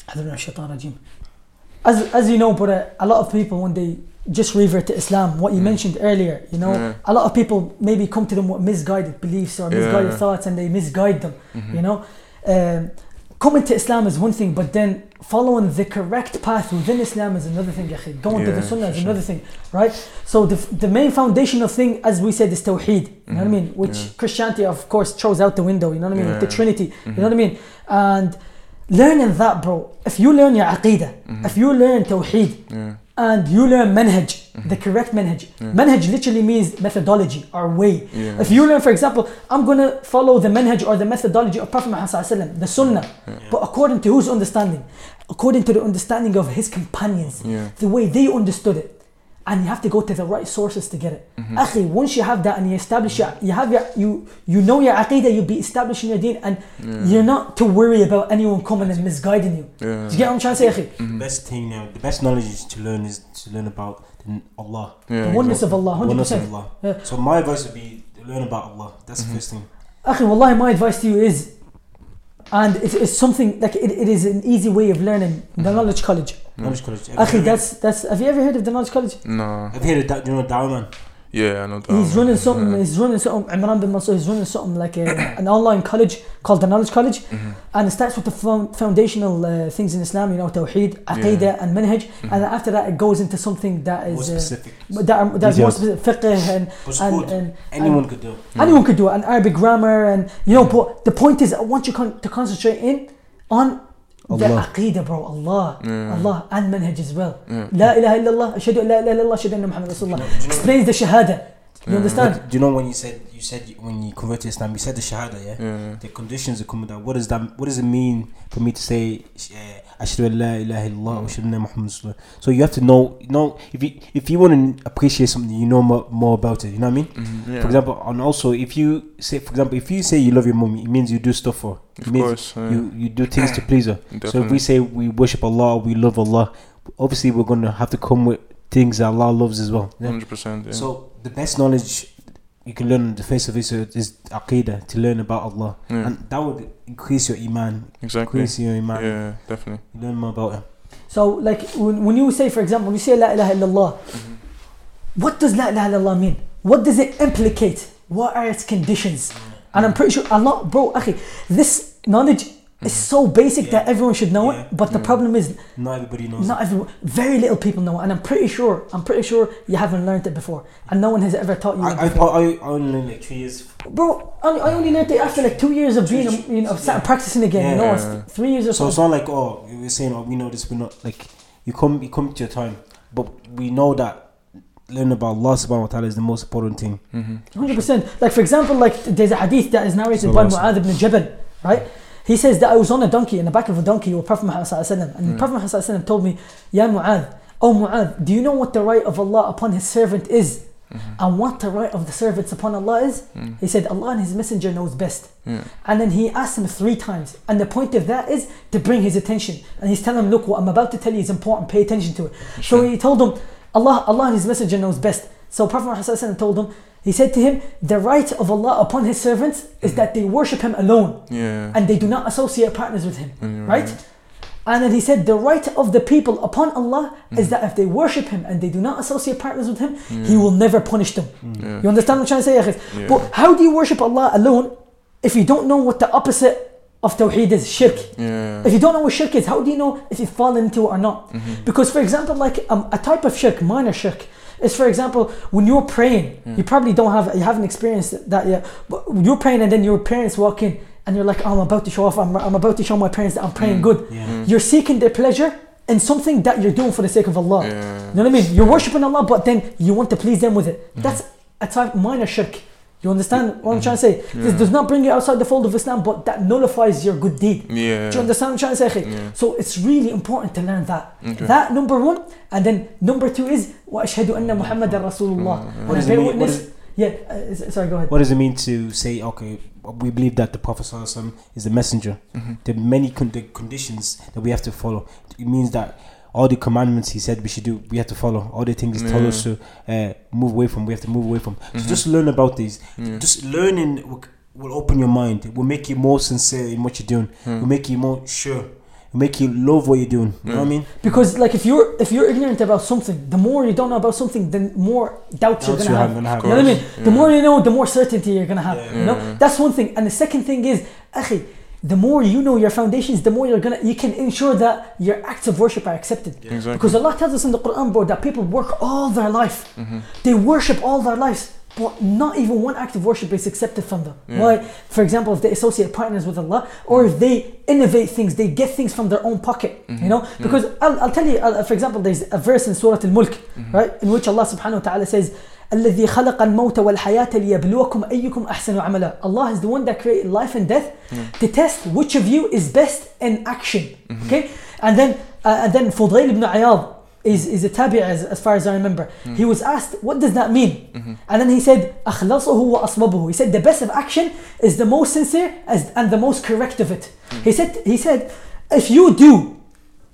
I don't know. As, as you know, but a lot of people, when they just revert to Islam, what you Mm. mentioned earlier, you know, Yeah. a lot of people maybe come to them with misguided beliefs or misguided Yeah. thoughts and they misguide them, Mhm. you know. Um, coming to Islam is one thing, but then following the correct path within Islam is another thing. Going to the Sunnah is another thing, right? So the, the main foundational thing, as we said, is Tawheed, you know what I Mhm. mean? Which Yeah. Christianity, of course, throws out the window, you know what I mean? The Yeah. Trinity, you know what I mean? And learning that, bro, if you learn your Aqidah, Mhm. if you learn Tawheed, Yeah. And you learn manhaj, Mhm. the correct manhaj. Yeah. Manhaj literally means methodology or way. Yeah. If you learn, for example, I'm gonna follow the manhaj or the methodology of Prophet Muhammad sallallahu alaihi wasallam, the Sunnah, Yeah. but according to whose understanding? According to the understanding of his companions, the way they understood it. And you have to go to the right sources to get it. Mm-hmm. Akhi, once you have that and you establish your, you have your, you you know your aqidah, you'll be establishing your deen, and you're not to worry about anyone coming and misguiding you. Yeah. Do you get what I'm trying to say, akhi? The best thing now, the best knowledge is to learn is to learn about Allah. Yeah, The oneness of Allah, hundred Oneness of percent. Allah. Yeah. So my advice would be to learn about Allah. That's Mm-hmm. the first thing. Akhi, wallahi, my advice to you is, and it's, it's something like it, it is an easy way of learning. The knowledge college. Knowledge college. Have Akhi, you ever- that's that's. Have you ever heard of the knowledge college? No. I've you heard of that? Do you know Dawah? Yeah, I know that. He's running something. Yeah. He's running something. Imran bin Mansur. He's running something like a, an online college called the Knowledge College, Mm-hmm. and it starts with the found, foundational uh, things in Islam. You know, Tawheed, Aqidah, and Manhaj, Mm-hmm. and after that it goes into something that is that More is uh, specific. that are, that's more specific, fiqh and But and, good. and Anyone could do. it. anyone could do it, and Arabic grammar, and you know. But the point is, I want you con- to concentrate in on. The Allah. aqidah, bro, Allah, Yeah. Allah, and manhaj as well. Yeah. La ilaha illallah, ashhadu an la ilaha illallah, ashhadu anna Muhammad Rasulullah. Explains the shahada. You understand? But do you know when you said you said when you convert to Islam, you said the Shahada, yeah? Yeah. The conditions that come with that. What does that? What does it mean for me to say uh, Ashhadu an la ilaha illallah wa ashhadu anna Muhammad Rasulullah? So you have to know. You know, if you if you want to appreciate something, you know more, more about it. You know what I mean? Mhm, yeah. For example, and also if you say, for example, if you say you love your mom, it means you do stuff for. her. It Of means course. Yeah. you you do things to please her. So if Definitely. we say we worship Allah, we love Allah, obviously we're gonna have to come with things that Allah loves as well. yeah? 100%. Yeah. So the best knowledge you can learn on the face of it is aqidah to learn about Allah, Yeah. and that would increase your iman, exactly. increase your iman. Yeah, definitely. You learn more about Him. So, like, when, when you say, for example, when you say La ilaha illallah, mm-hmm. what does La ilaha illallah mean? What does it implicate? What are its conditions? And I'm mm. pretty sure Allah, bro, okay, this knowledge is so basic Yeah. that everyone should know Yeah. it. But the problem is, Not everybody knows. not everyone, very little people know it. And I'm pretty sure, I'm pretty sure you haven't learned it before. And no one has ever taught you I, I. I, I only learned like three years. Bro, I, I only learned it after like two years of being, you know, Yeah. practicing again. You know, Yeah. it's three years or So So it's not like oh we're saying oh we know this we're not like you come you come to your time, but we know that learning about Allah subhanahu wa taala is the most important thing. Mm-hmm. Hundred percent. Like for example, like there's a hadith that is narrated by Mu'adh ibn Jabal, right? He says that I was on a donkey in the back of a donkey with Prophet Muhammad sallallahu alaihi wasallam, and Hmm. Prophet Muhammad sallallahu alaihi wasallam told me, "Ya Mu'adh, oh Mu'adh, do you know what the right of Allah upon His servant is, Mm-hmm. and what the right of the servants upon Allah is?" He said, "Allah and His Messenger knows best." Yeah. And then he asked him three times, and the point of that is to bring his attention. And he's telling him, "Look, what I'm about to tell you is important. Pay attention to it." So he told him, "Allah, Allah and His Messenger knows best." So Prophet Muhammad sallallahu alaihi wasallam told him, he said to him, "The right of Allah upon His servants is that they worship Him alone, Yeah. and they do not associate partners with Him." Mm, Right? And then he said, the right of the people upon Allah Mm. is that if they worship Him and they do not associate partners with Him, He will never punish them. Yeah. You understand what I'm trying to say, Akhis? Yeah. But how do you worship Allah alone if you don't know what the opposite of Tawheed is? Shirk. Yeah. If you don't know what shirk is, how do you know if you've fallen into it or not? Mm-hmm. Because, for example, like um, a type of shirk, minor shirk, is for example when you're praying, hmm. you probably don't have, you haven't experienced that yet. But you're praying and then your parents walk in and you're like, oh, I'm about to show off, I'm, I'm about to show my parents that I'm praying hmm. good. Yeah. Hmm. You're seeking their pleasure in something that you're doing for the sake of Allah. Yeah. You know what I mean? You're worshipping Allah, but then you want to please them with it. That's a type minor shirk. You understand what I'm trying to say? This does not bring you outside the fold of Islam, but that nullifies your good deed. Yeah. Do you understand what I'm trying to say? Akhi? Yeah. So it's really important to learn that. Okay. That number one, and then number two is wa ashhadu anna Muhammadan Rasulullah. Mm, And What I does it mean- is- Yeah, uh, sorry, go ahead. What does it mean to say okay? We believe that the Prophet Sallallahu Alaihi Wasallam is the messenger. Mm-hmm. There are many con- the conditions that we have to follow. It means that all the commandments he said we should do, we have to follow. All the things he told us to uh, move away from, we have to move away from. Mm-hmm. So just learn about these. Just learning will, will open your mind. It will make you more sincere in what you're doing. It will make you more sure. Will make you love what you're doing. You know what I mean? Because like if you're if you're ignorant about something, the more you don't know about something, the more doubts, you're gonna you have. have, gonna have. You know what I mean? The more you know, the more certainty you're gonna have. Yeah. You know, that's one thing. And the second thing is, akhi, the more you know your foundations, the more you're gonna you can ensure that your acts of worship are accepted. Exactly. Because Allah tells us in the Quran, bro, that people work all their life. Mm-hmm. They worship all their lives. But not even one act of worship is accepted from them. Why? For example, if they associate partners with Allah, or if they innovate things, they get things from their own pocket. Mm-hmm. You know, because I'll, I'll tell you. Uh, for example, there's a verse in Surah Al-Mulk, Mm-hmm. right, in which Allah Subhanahu wa Taala says. الذي خلق الموت والحياة ليبلوكم أيكم أحسن عملا Allah is the one that created life and death to test which of you is best in action okay and then uh, and then Fudail ibn Ayad is, is a tabi as, as far as I remember. Mm. He was asked, what does that mean? Mhm. And then he said, أخلصه وأصوبه. He said the best of action is the most sincere as, and the most correct of it. Mm. He said, he said, if you do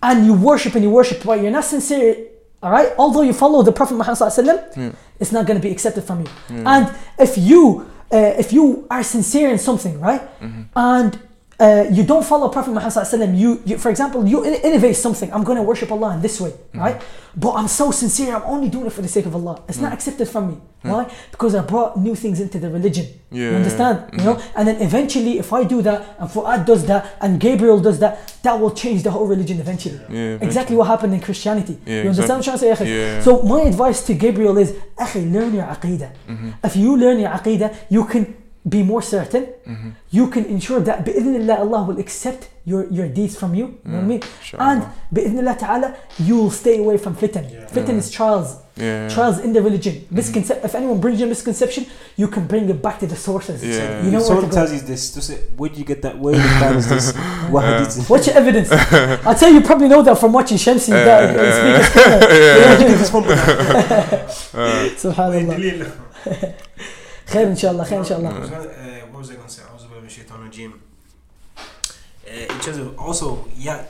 and you worship and you worship, but you're not sincere, all right, although you follow the Prophet Muhammad sallallahu alaihi wasallam, Yeah. it's not going to be accepted from you. Yeah. And if you uh, if you are sincere in something, right, Mm-hmm. and uh, you don't follow Prophet Muhammad sallallahu alaihi wasallam, you, you for example, you innovate something. I'm going to worship Allah in this way, Mm-hmm. right? But I'm so sincere. I'm only doing it for the sake of Allah. It's not Mm. accepted from me. Why? Because I brought new things into the religion. Yeah, You understand? You know, and then eventually, if I do that, and Fuad does that, and Gabriel does that, that will change the whole religion eventually. Yeah, Exactly what happened in Christianity. Yeah, you understand what I'm trying to say. Yeah. So my advice to Gabriel is, learn your aqidah. Mm-hmm. If you learn your aqidah, you can be more certain. Mm-hmm. You can ensure that bi'idhnillah Allah will accept your, your deeds from you. You know what I mean? And Inshallah. bi'idhnillah ta'ala, you will stay away from fitan. Fitan is trials. Yeah. Trials in the religion. Misconcep- if anyone brings you a misconception, you can bring it back to the sources. Yeah. You know if where to someone go. tells you this, just say, where do you get that? Where in the Quran is this? What hadith? What's your evidence? [laughs] I'll tell you, you probably know that from watching Shamsi. [laughs] [laughs] Uh, that, uh, speak as Where did you get this from? Subhanallah. Khair inshallah, khair inshallah. Uh, what was I going to say? I was about to shaitan regime. Uh, in terms of also, yeah,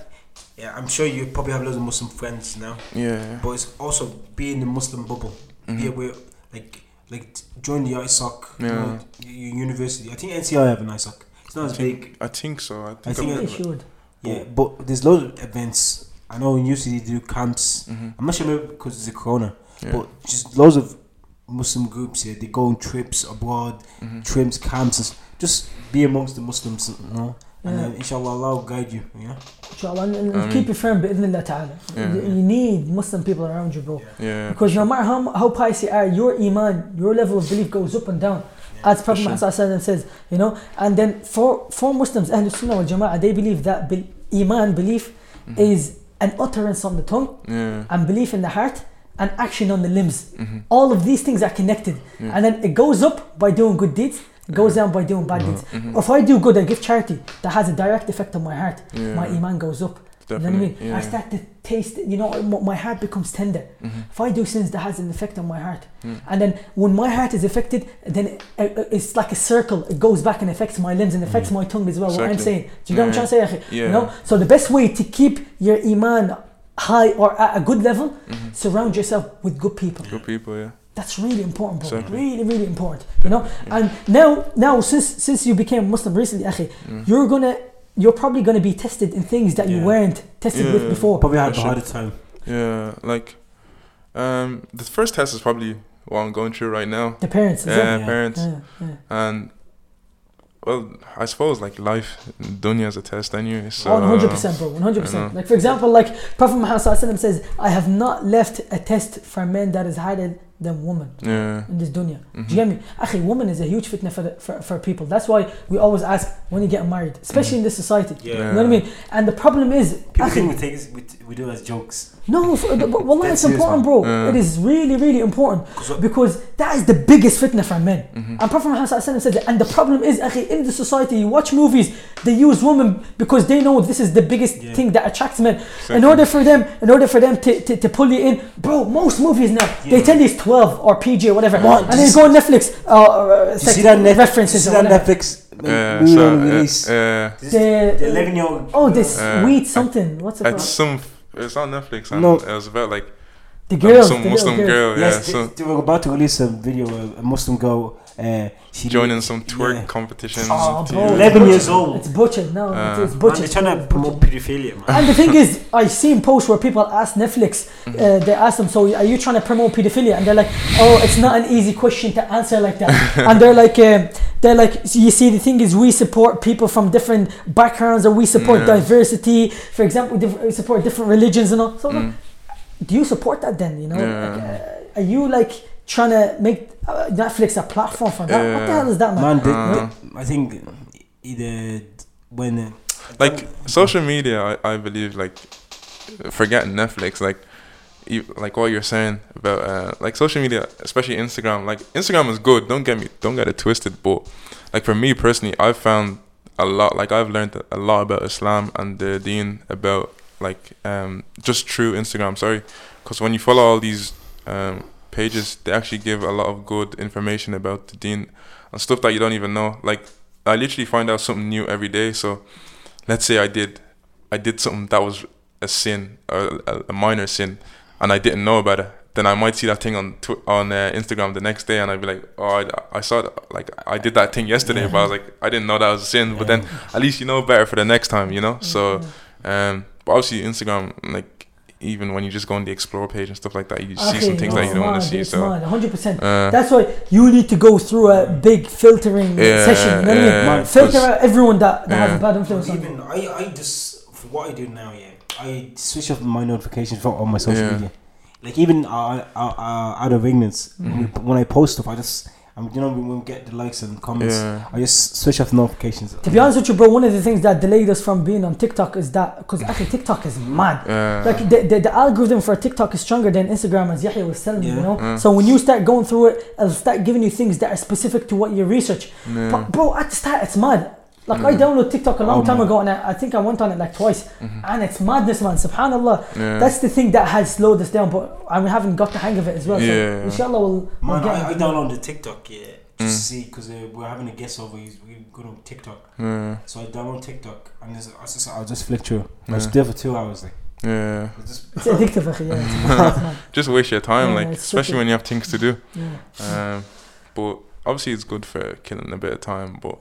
yeah, I'm sure you probably have loads of Muslim friends now, Yeah. but it's also be in the Muslim bubble. Be Mhm. aware, like, like join the ISOC, you know, u- university. I think NCI have an ISOC. It's not I as think, big, I think so. I think, I think They it- should. yeah, but there's loads of events. I know in UCD they do camps. hmm I'm not sure maybe because it's a corona, Yeah. but just loads of Muslim groups here. They go on trips abroad, hmm trips, camps, and just be amongst the Muslims, you know. And Yeah. then inshallah Allah will guide you, yeah. Inshallah, and, and Ameen. keep it firm, bi'idhnillah ta'ala. Yeah. You, you need Muslim people around you, bro. Yeah. Because no matter how, how pious you are, your iman, your level of belief goes up and down. As Prophet sure. Muhammad Sallallahu Alaihi says, you know, and then for, for Muslims, Ahlul Sunnah wal Jama'ah, they believe that bel- iman, belief, Mhm. is an utterance on the tongue, Yeah. and belief in the heart, and action on the limbs. hmm All of these things are connected. Yeah. And then it goes up by doing good deeds, it goes down by doing bad deeds. Mhm. If I do good and give charity, that has a direct effect on my heart. Yeah. My iman goes up. You know what I mean? Yeah. I start to taste, you know, my heart becomes tender. Mhm. If I do sins, that has an effect on my heart. And then when my heart is affected, then it, it- it's like a circle. It goes back and affects my limbs and affects my tongue as well. What I'm saying. Do you get what I'm trying to say? You know? So the best way to keep your iman high or at a good level, Mhm. surround yourself with good people. Good people. Yeah. That's really important, bro. Exactly. Really, really important. You know. Yeah. And now, now since since you became Muslim recently, akhi, Mm. you're gonna, you're probably gonna be tested in things that you weren't tested with before. Probably had For the sure. harder time. Yeah. Like, um, the first test is probably what I'm going through right now. The parents, is Yeah, it? Yeah. parents. Yeah, yeah. And well, I suppose like life, dunya is a test anyway. So One hundred percent, bro. 100%. Like for example, like Prophet Muhammad Sallallahu Alaihi Wasallam says, "I have not left a test for men that is harder than women Yeah. in this dunya." Mhm. Do you get me? Akhi, woman is a huge fitna for, the, for for people. That's why we always ask when you get married, especially in this society. Yeah. You know what I mean? And the problem is, People akhi, think we take it, we, we do it as jokes. No, for, but wallah, That's it's important, bro. Yeah. It is really, really important 'Cause because that is the biggest fitna for men. Mhm. And Prophet Muhammad Sallallahu Alaihi Wasallam said that. And the problem is, akhi, in the society, you watch movies, they use women because they know this is the biggest Yeah. thing that attracts men. In order for them, in order for them to, to, to pull you in, bro, most movies now, they Yeah. tell you it's 12 or PG or whatever. What? And then you go on Netflix, uh, uh, You sex see that Net- references you or see that. Netflix Yeah. movie So, uh, uh, The, the 11 year old. oh, this Uh, weed something. What's it it's called? some. It's on Netflix. And No. It was about like The um, some the Muslim little girls. girl. Yeah. Yes, So they, they were about to release a video of a Muslim girl. Uh, she joining some twerk Yeah. competitions. Oh, to- bro. 11 years old. It's butchered. No, Uh, it's, it's Man, butchered. they're trying to promote pedophilia, man. And the thing [laughs] is, I've seen posts where people ask Netflix, Mm-hmm. uh, they ask them, so are you trying to promote pedophilia? And they're like, oh, it's not an easy question to answer like that. [laughs] and they're like, um, they're like, so you see, the thing is, we support people from different backgrounds, or we support Yeah. diversity. For example, we support different religions and all. So, Mm. do you support that then? You know, Yeah. like, uh, are you like trying to make uh, Netflix a platform for that? What the hell is that, man? Man, they, Uh. I think either when. Uh, like social media I, I believe like forget netflix like you, like what you're saying about uh, like social media especially instagram like instagram is good don't get me don't get it twisted but like for me personally i've found a lot like i've learned a lot about islam and the deen about like um just through instagram sorry because when you follow all these um, pages, they actually give a lot of good information about the deen and stuff that you don't even know. Like I literally find out something new every day. So let's say I did I did something that was a sin or a, a minor sin, and I didn't know about it. Then I might see that thing on tw- on uh, Instagram the next day, and I'd be like, "Oh, I, I saw it. Like I did that thing yesterday, but I was like, I didn't know that was a sin." But then at least you know better for the next time, you know. So, um, but obviously Instagram, like even when you just go on the explore page and stuff like that, you see some things no, that you don't want to see. it's So, mad, 100%. uh, That's why you need to go through a big filtering Yeah, session. You know what I yeah, mean? Filter 'cause- out everyone that, that has a bad influence on you. Even I, I just for what I do now, yeah, I switch off my notifications for all my social Yeah. media. Like even uh, uh, uh, out of ignorance, when, we, when I post stuff, I just, um, you know, when we get the likes and comments, yeah, I just switch off notifications. To be honest with you, bro, one of the things that delayed us from being on TikTok is that because actually TikTok is mad. yeah, Like the, the, the algorithm for TikTok is stronger than Instagram, as Yahya was telling me. You know, so when you start going through it, it'll start giving you things that are specific to what you research. yeah. But bro, at the start, it's mad. Like I Mm. downloaded TikTok a long Oh, time man. ago, and I, I think I went on it like twice, Mhm. and it's madness, man. Subhanallah. yeah. That's the thing that has slowed us down, but and we haven't got the hang of it as well. So Yeah. inshallah, we'll, we'll Man, get I, I it. downloaded TikTok, yeah, just Mm. to see because uh, we're having a guest over. He's, we go on TikTok, yeah, so I download TikTok and there's, I just, I'll just flick through. I Yeah. was there for two hours. Like, yeah. it's just, It's addictive, [laughs] akhi, yeah. It's. [laughs] Just waste your time, Yeah, like especially tricky. when you have things to do. yeah. Um, but obviously, it's good for killing a bit of time. But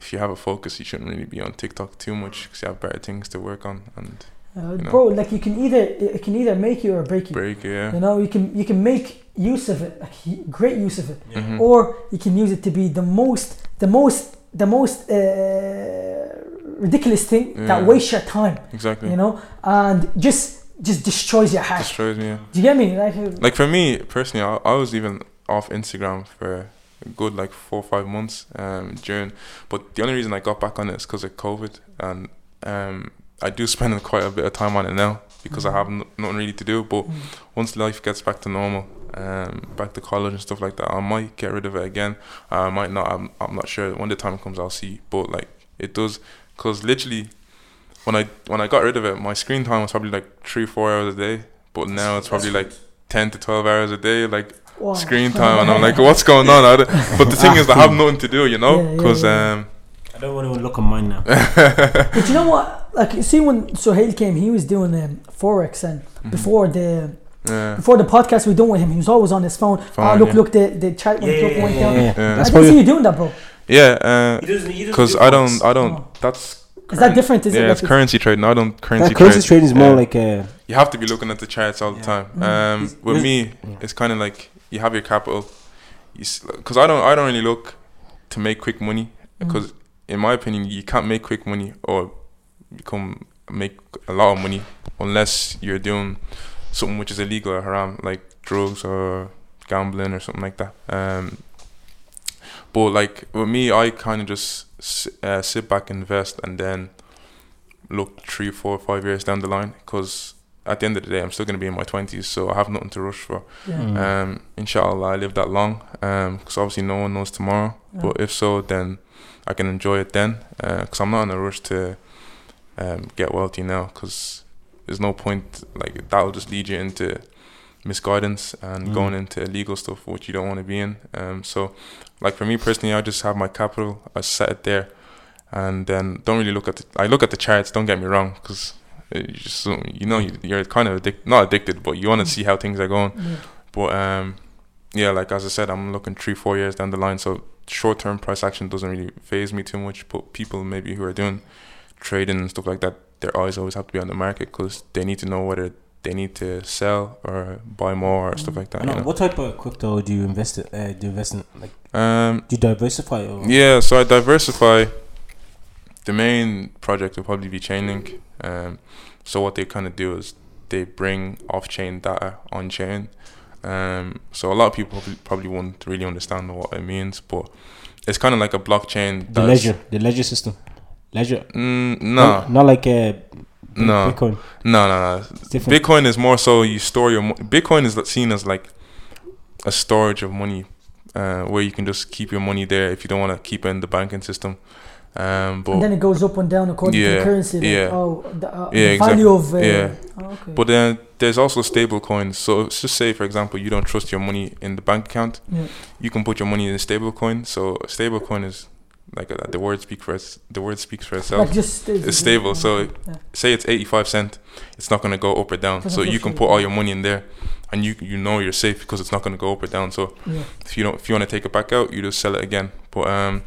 if you have a focus, you shouldn't really be on TikTok too much because you have better things to work on and Uh, know. bro, like you can either it can either make you or break you. break. Yeah. You know, you can you can make use of it, like great use of it, yeah. Mhm. or you can use it to be the most the most the most uh, ridiculous thing that Yeah. wastes your time. Exactly. You know, and just just destroys your heart. Destroys me. Yeah. Do you get me? Like, uh, Like for me personally, I, I was even off Instagram for a good like four or five months um, during. But the only reason I got back on it is because of COVID, and um, I do spend [laughs] quite a bit of time on it now because I have n- nothing really to do. But Mm. once life gets back to normal, um, back to college and stuff like that, I might get rid of it again. I might not. I'm, I'm not sure. When the time comes, I'll see. But like it does, because literally, when I when I got rid of it, my screen time was probably like three four hours a day. But now it's probably like ten to twelve hours a day, like wow. screen time, and I'm like, what's going on? I don't- but the thing is, I have nothing to do, you know, Yeah, yeah, because yeah. I don't want to look on mine now. [laughs] But you know what? Like, you see, when Sohail came, he was doing um, forex, and Mm-hmm. before the yeah, before the podcast we done with him, he was always on his phone. Phone, oh, look, yeah. look, the the chart Yeah, went yeah, up, yeah, went yeah, down. yeah. Yeah. That's I why didn't see you, you doing that, bro. yeah, he doesn't, he doesn't because do I don't. I don't. Oh. That's Is that different? Is it yeah, like it's currency trading. I don't currency That currency trading is more Yeah. like uh, You have to be looking at the charts all the Yeah. time. Mm. Um, with me, yeah. it's kind of like you have your capital. Because I don't, I don't really look to make quick money Mm. because in my opinion, you can't make quick money or become make a lot of money unless you're doing something which is illegal or haram, like drugs or gambling or something like that. Um, but like with me, I kind of just uh, sit back, invest, and then look three, four, five years down the line. Because at the end of the day, I'm still gonna be in my twenties, so I have nothing to rush for. Yeah. Mm. Um, inshallah, I live that long. Um, because obviously no one knows tomorrow. Yeah. But if so, then I can enjoy it then. Uh, cause I'm not in a rush to um get wealthy now. Cause there's no point. Like that'll just lead you into misguidance and Mm. going into illegal stuff which you don't want to be in. Um, so like for me personally, I just have my capital. I set it there, and then don't really look at. The, I look at the charts. Don't get me wrong, because you just you know you- you're kind of addic- not addicted, but you want to see how things are going. Yeah. But um, yeah, like as I said, I'm looking three, four years down the line. So short term price action doesn't really phase me too much. But people maybe who are doing trading and stuff like that, their eyes always have to be on the market because they need to know whether they need to sell or buy more or stuff like that. I You know? what type of crypto do you invest in? Uh, do you invest in? Like, Um, do you diversify? Or? yeah, so I diversify. The main project will probably be Chainlink. Um, so what they kind of do is they bring off-chain data on-chain. Um, so a lot of people probably, won't really understand what it means, but it's kind of like a blockchain. The ledger, the ledger system, ledger. Mm, no, not, not like uh, No. Bitcoin. no, no, no. Bitcoin is more so you store your mo- Bitcoin is seen as like a storage of money, uh, where you can just keep your money there if you don't want to keep it in the banking system. Um, but and then it goes up and down according to the currency. Like, yeah. Oh, the, uh, Yeah, the value of. Uh, Yeah. oh, okay. But then there's also stable coins. So let's just say, for example, you don't trust your money in the bank account. Yeah. You can put your money in a stable coin. So a stable coin is like uh the word speak for its, the word speaks for itself. like just it's stable, it. so yeah. say it's 85 cent, it's not going to go up or down. So you can put all your money in there, and you you know you're safe because it's not going to go up or down. So yeah. if you don't if you want to take it back out, you just sell it again. But um,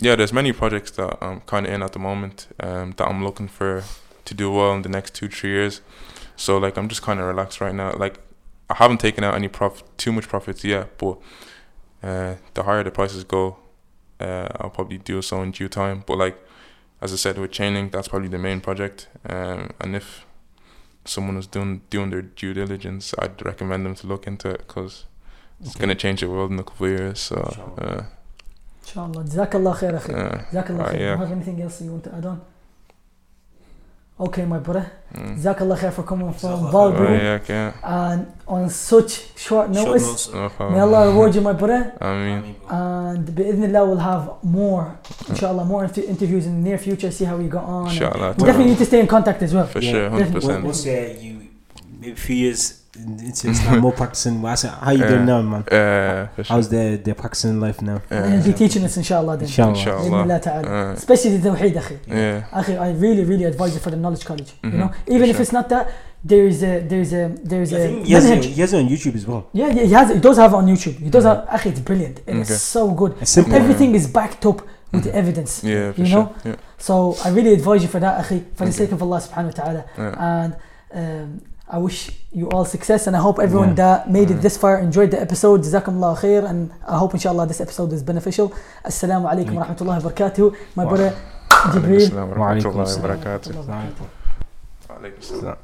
yeah, there's many projects that I'm kind of in at the moment um, that I'm looking for to do well in the next two three years. So like I'm just kind of relaxed right now. Like I haven't taken out any prof too much profits yet, but uh, the higher the prices go, uh, I'll probably do so in due time. But like as I said with Chainlink, that's probably the main project. Um, and if someone is doing doing their due diligence, I'd recommend them to look into it because it's gonna change the world in a couple of years. So uh, Inshallah. Jazakallah khair, akhi. Jazakallah Ah, khair. yeah. Do you have anything else you want to add on? Okay, my brother. mm. Jazakallah khair for coming from Jazakallah Oh, yeah, okay. And on such short notice, No may. Allah reward you, my brother. I mean, And bi'idhnillah, we'll have more, inshallah, more inter- interviews in the near future, see how we got on. And inshallah. We definitely need to stay in contact as well. For Yeah, sure, definitely. hundred What, percent. what's uh, you maybe a few years into Islam, more practicing? What's it- How you doing Yeah. now, man? Uh, for sure. How's the the practicing life now? And he'll be Uh, teaching us, inshallah, then. Inshallah. Inshallah. بإذن الله تعالى. uh, Especially the Tawheed, akhi. yeah. Akhi, I really, really advise you for the knowledge college. You Mhm, know, for even if sure. it's not that, there's a, there's a, there's I a think he has, it, manhaj. he has it on YouTube as well. Yeah, yeah, he has. He does have it on YouTube. He does Mhm. have. Akhi, it's brilliant. And Okay. It's so good. It's simple. Yeah. Everything is backed up with Mhm. evidence. Yeah, for You sure. know? Yeah. So I really advise you for that, akhi, for the Okay. sake of Allah subhanahu wa ta'ala. yeah. And um, I wish you all success and I hope everyone Yeah. that made it this far enjoyed the episode. Jazakumullah khair and I hope inshallah this episode is beneficial. Assalamu alaikum wa rahmatullahi wa barakatuh. My Wa- brother Alaikum Jibreel. assalam wa Wa alaikum rahmatullahi wa barakatuh. Wa. Alaikum assalam.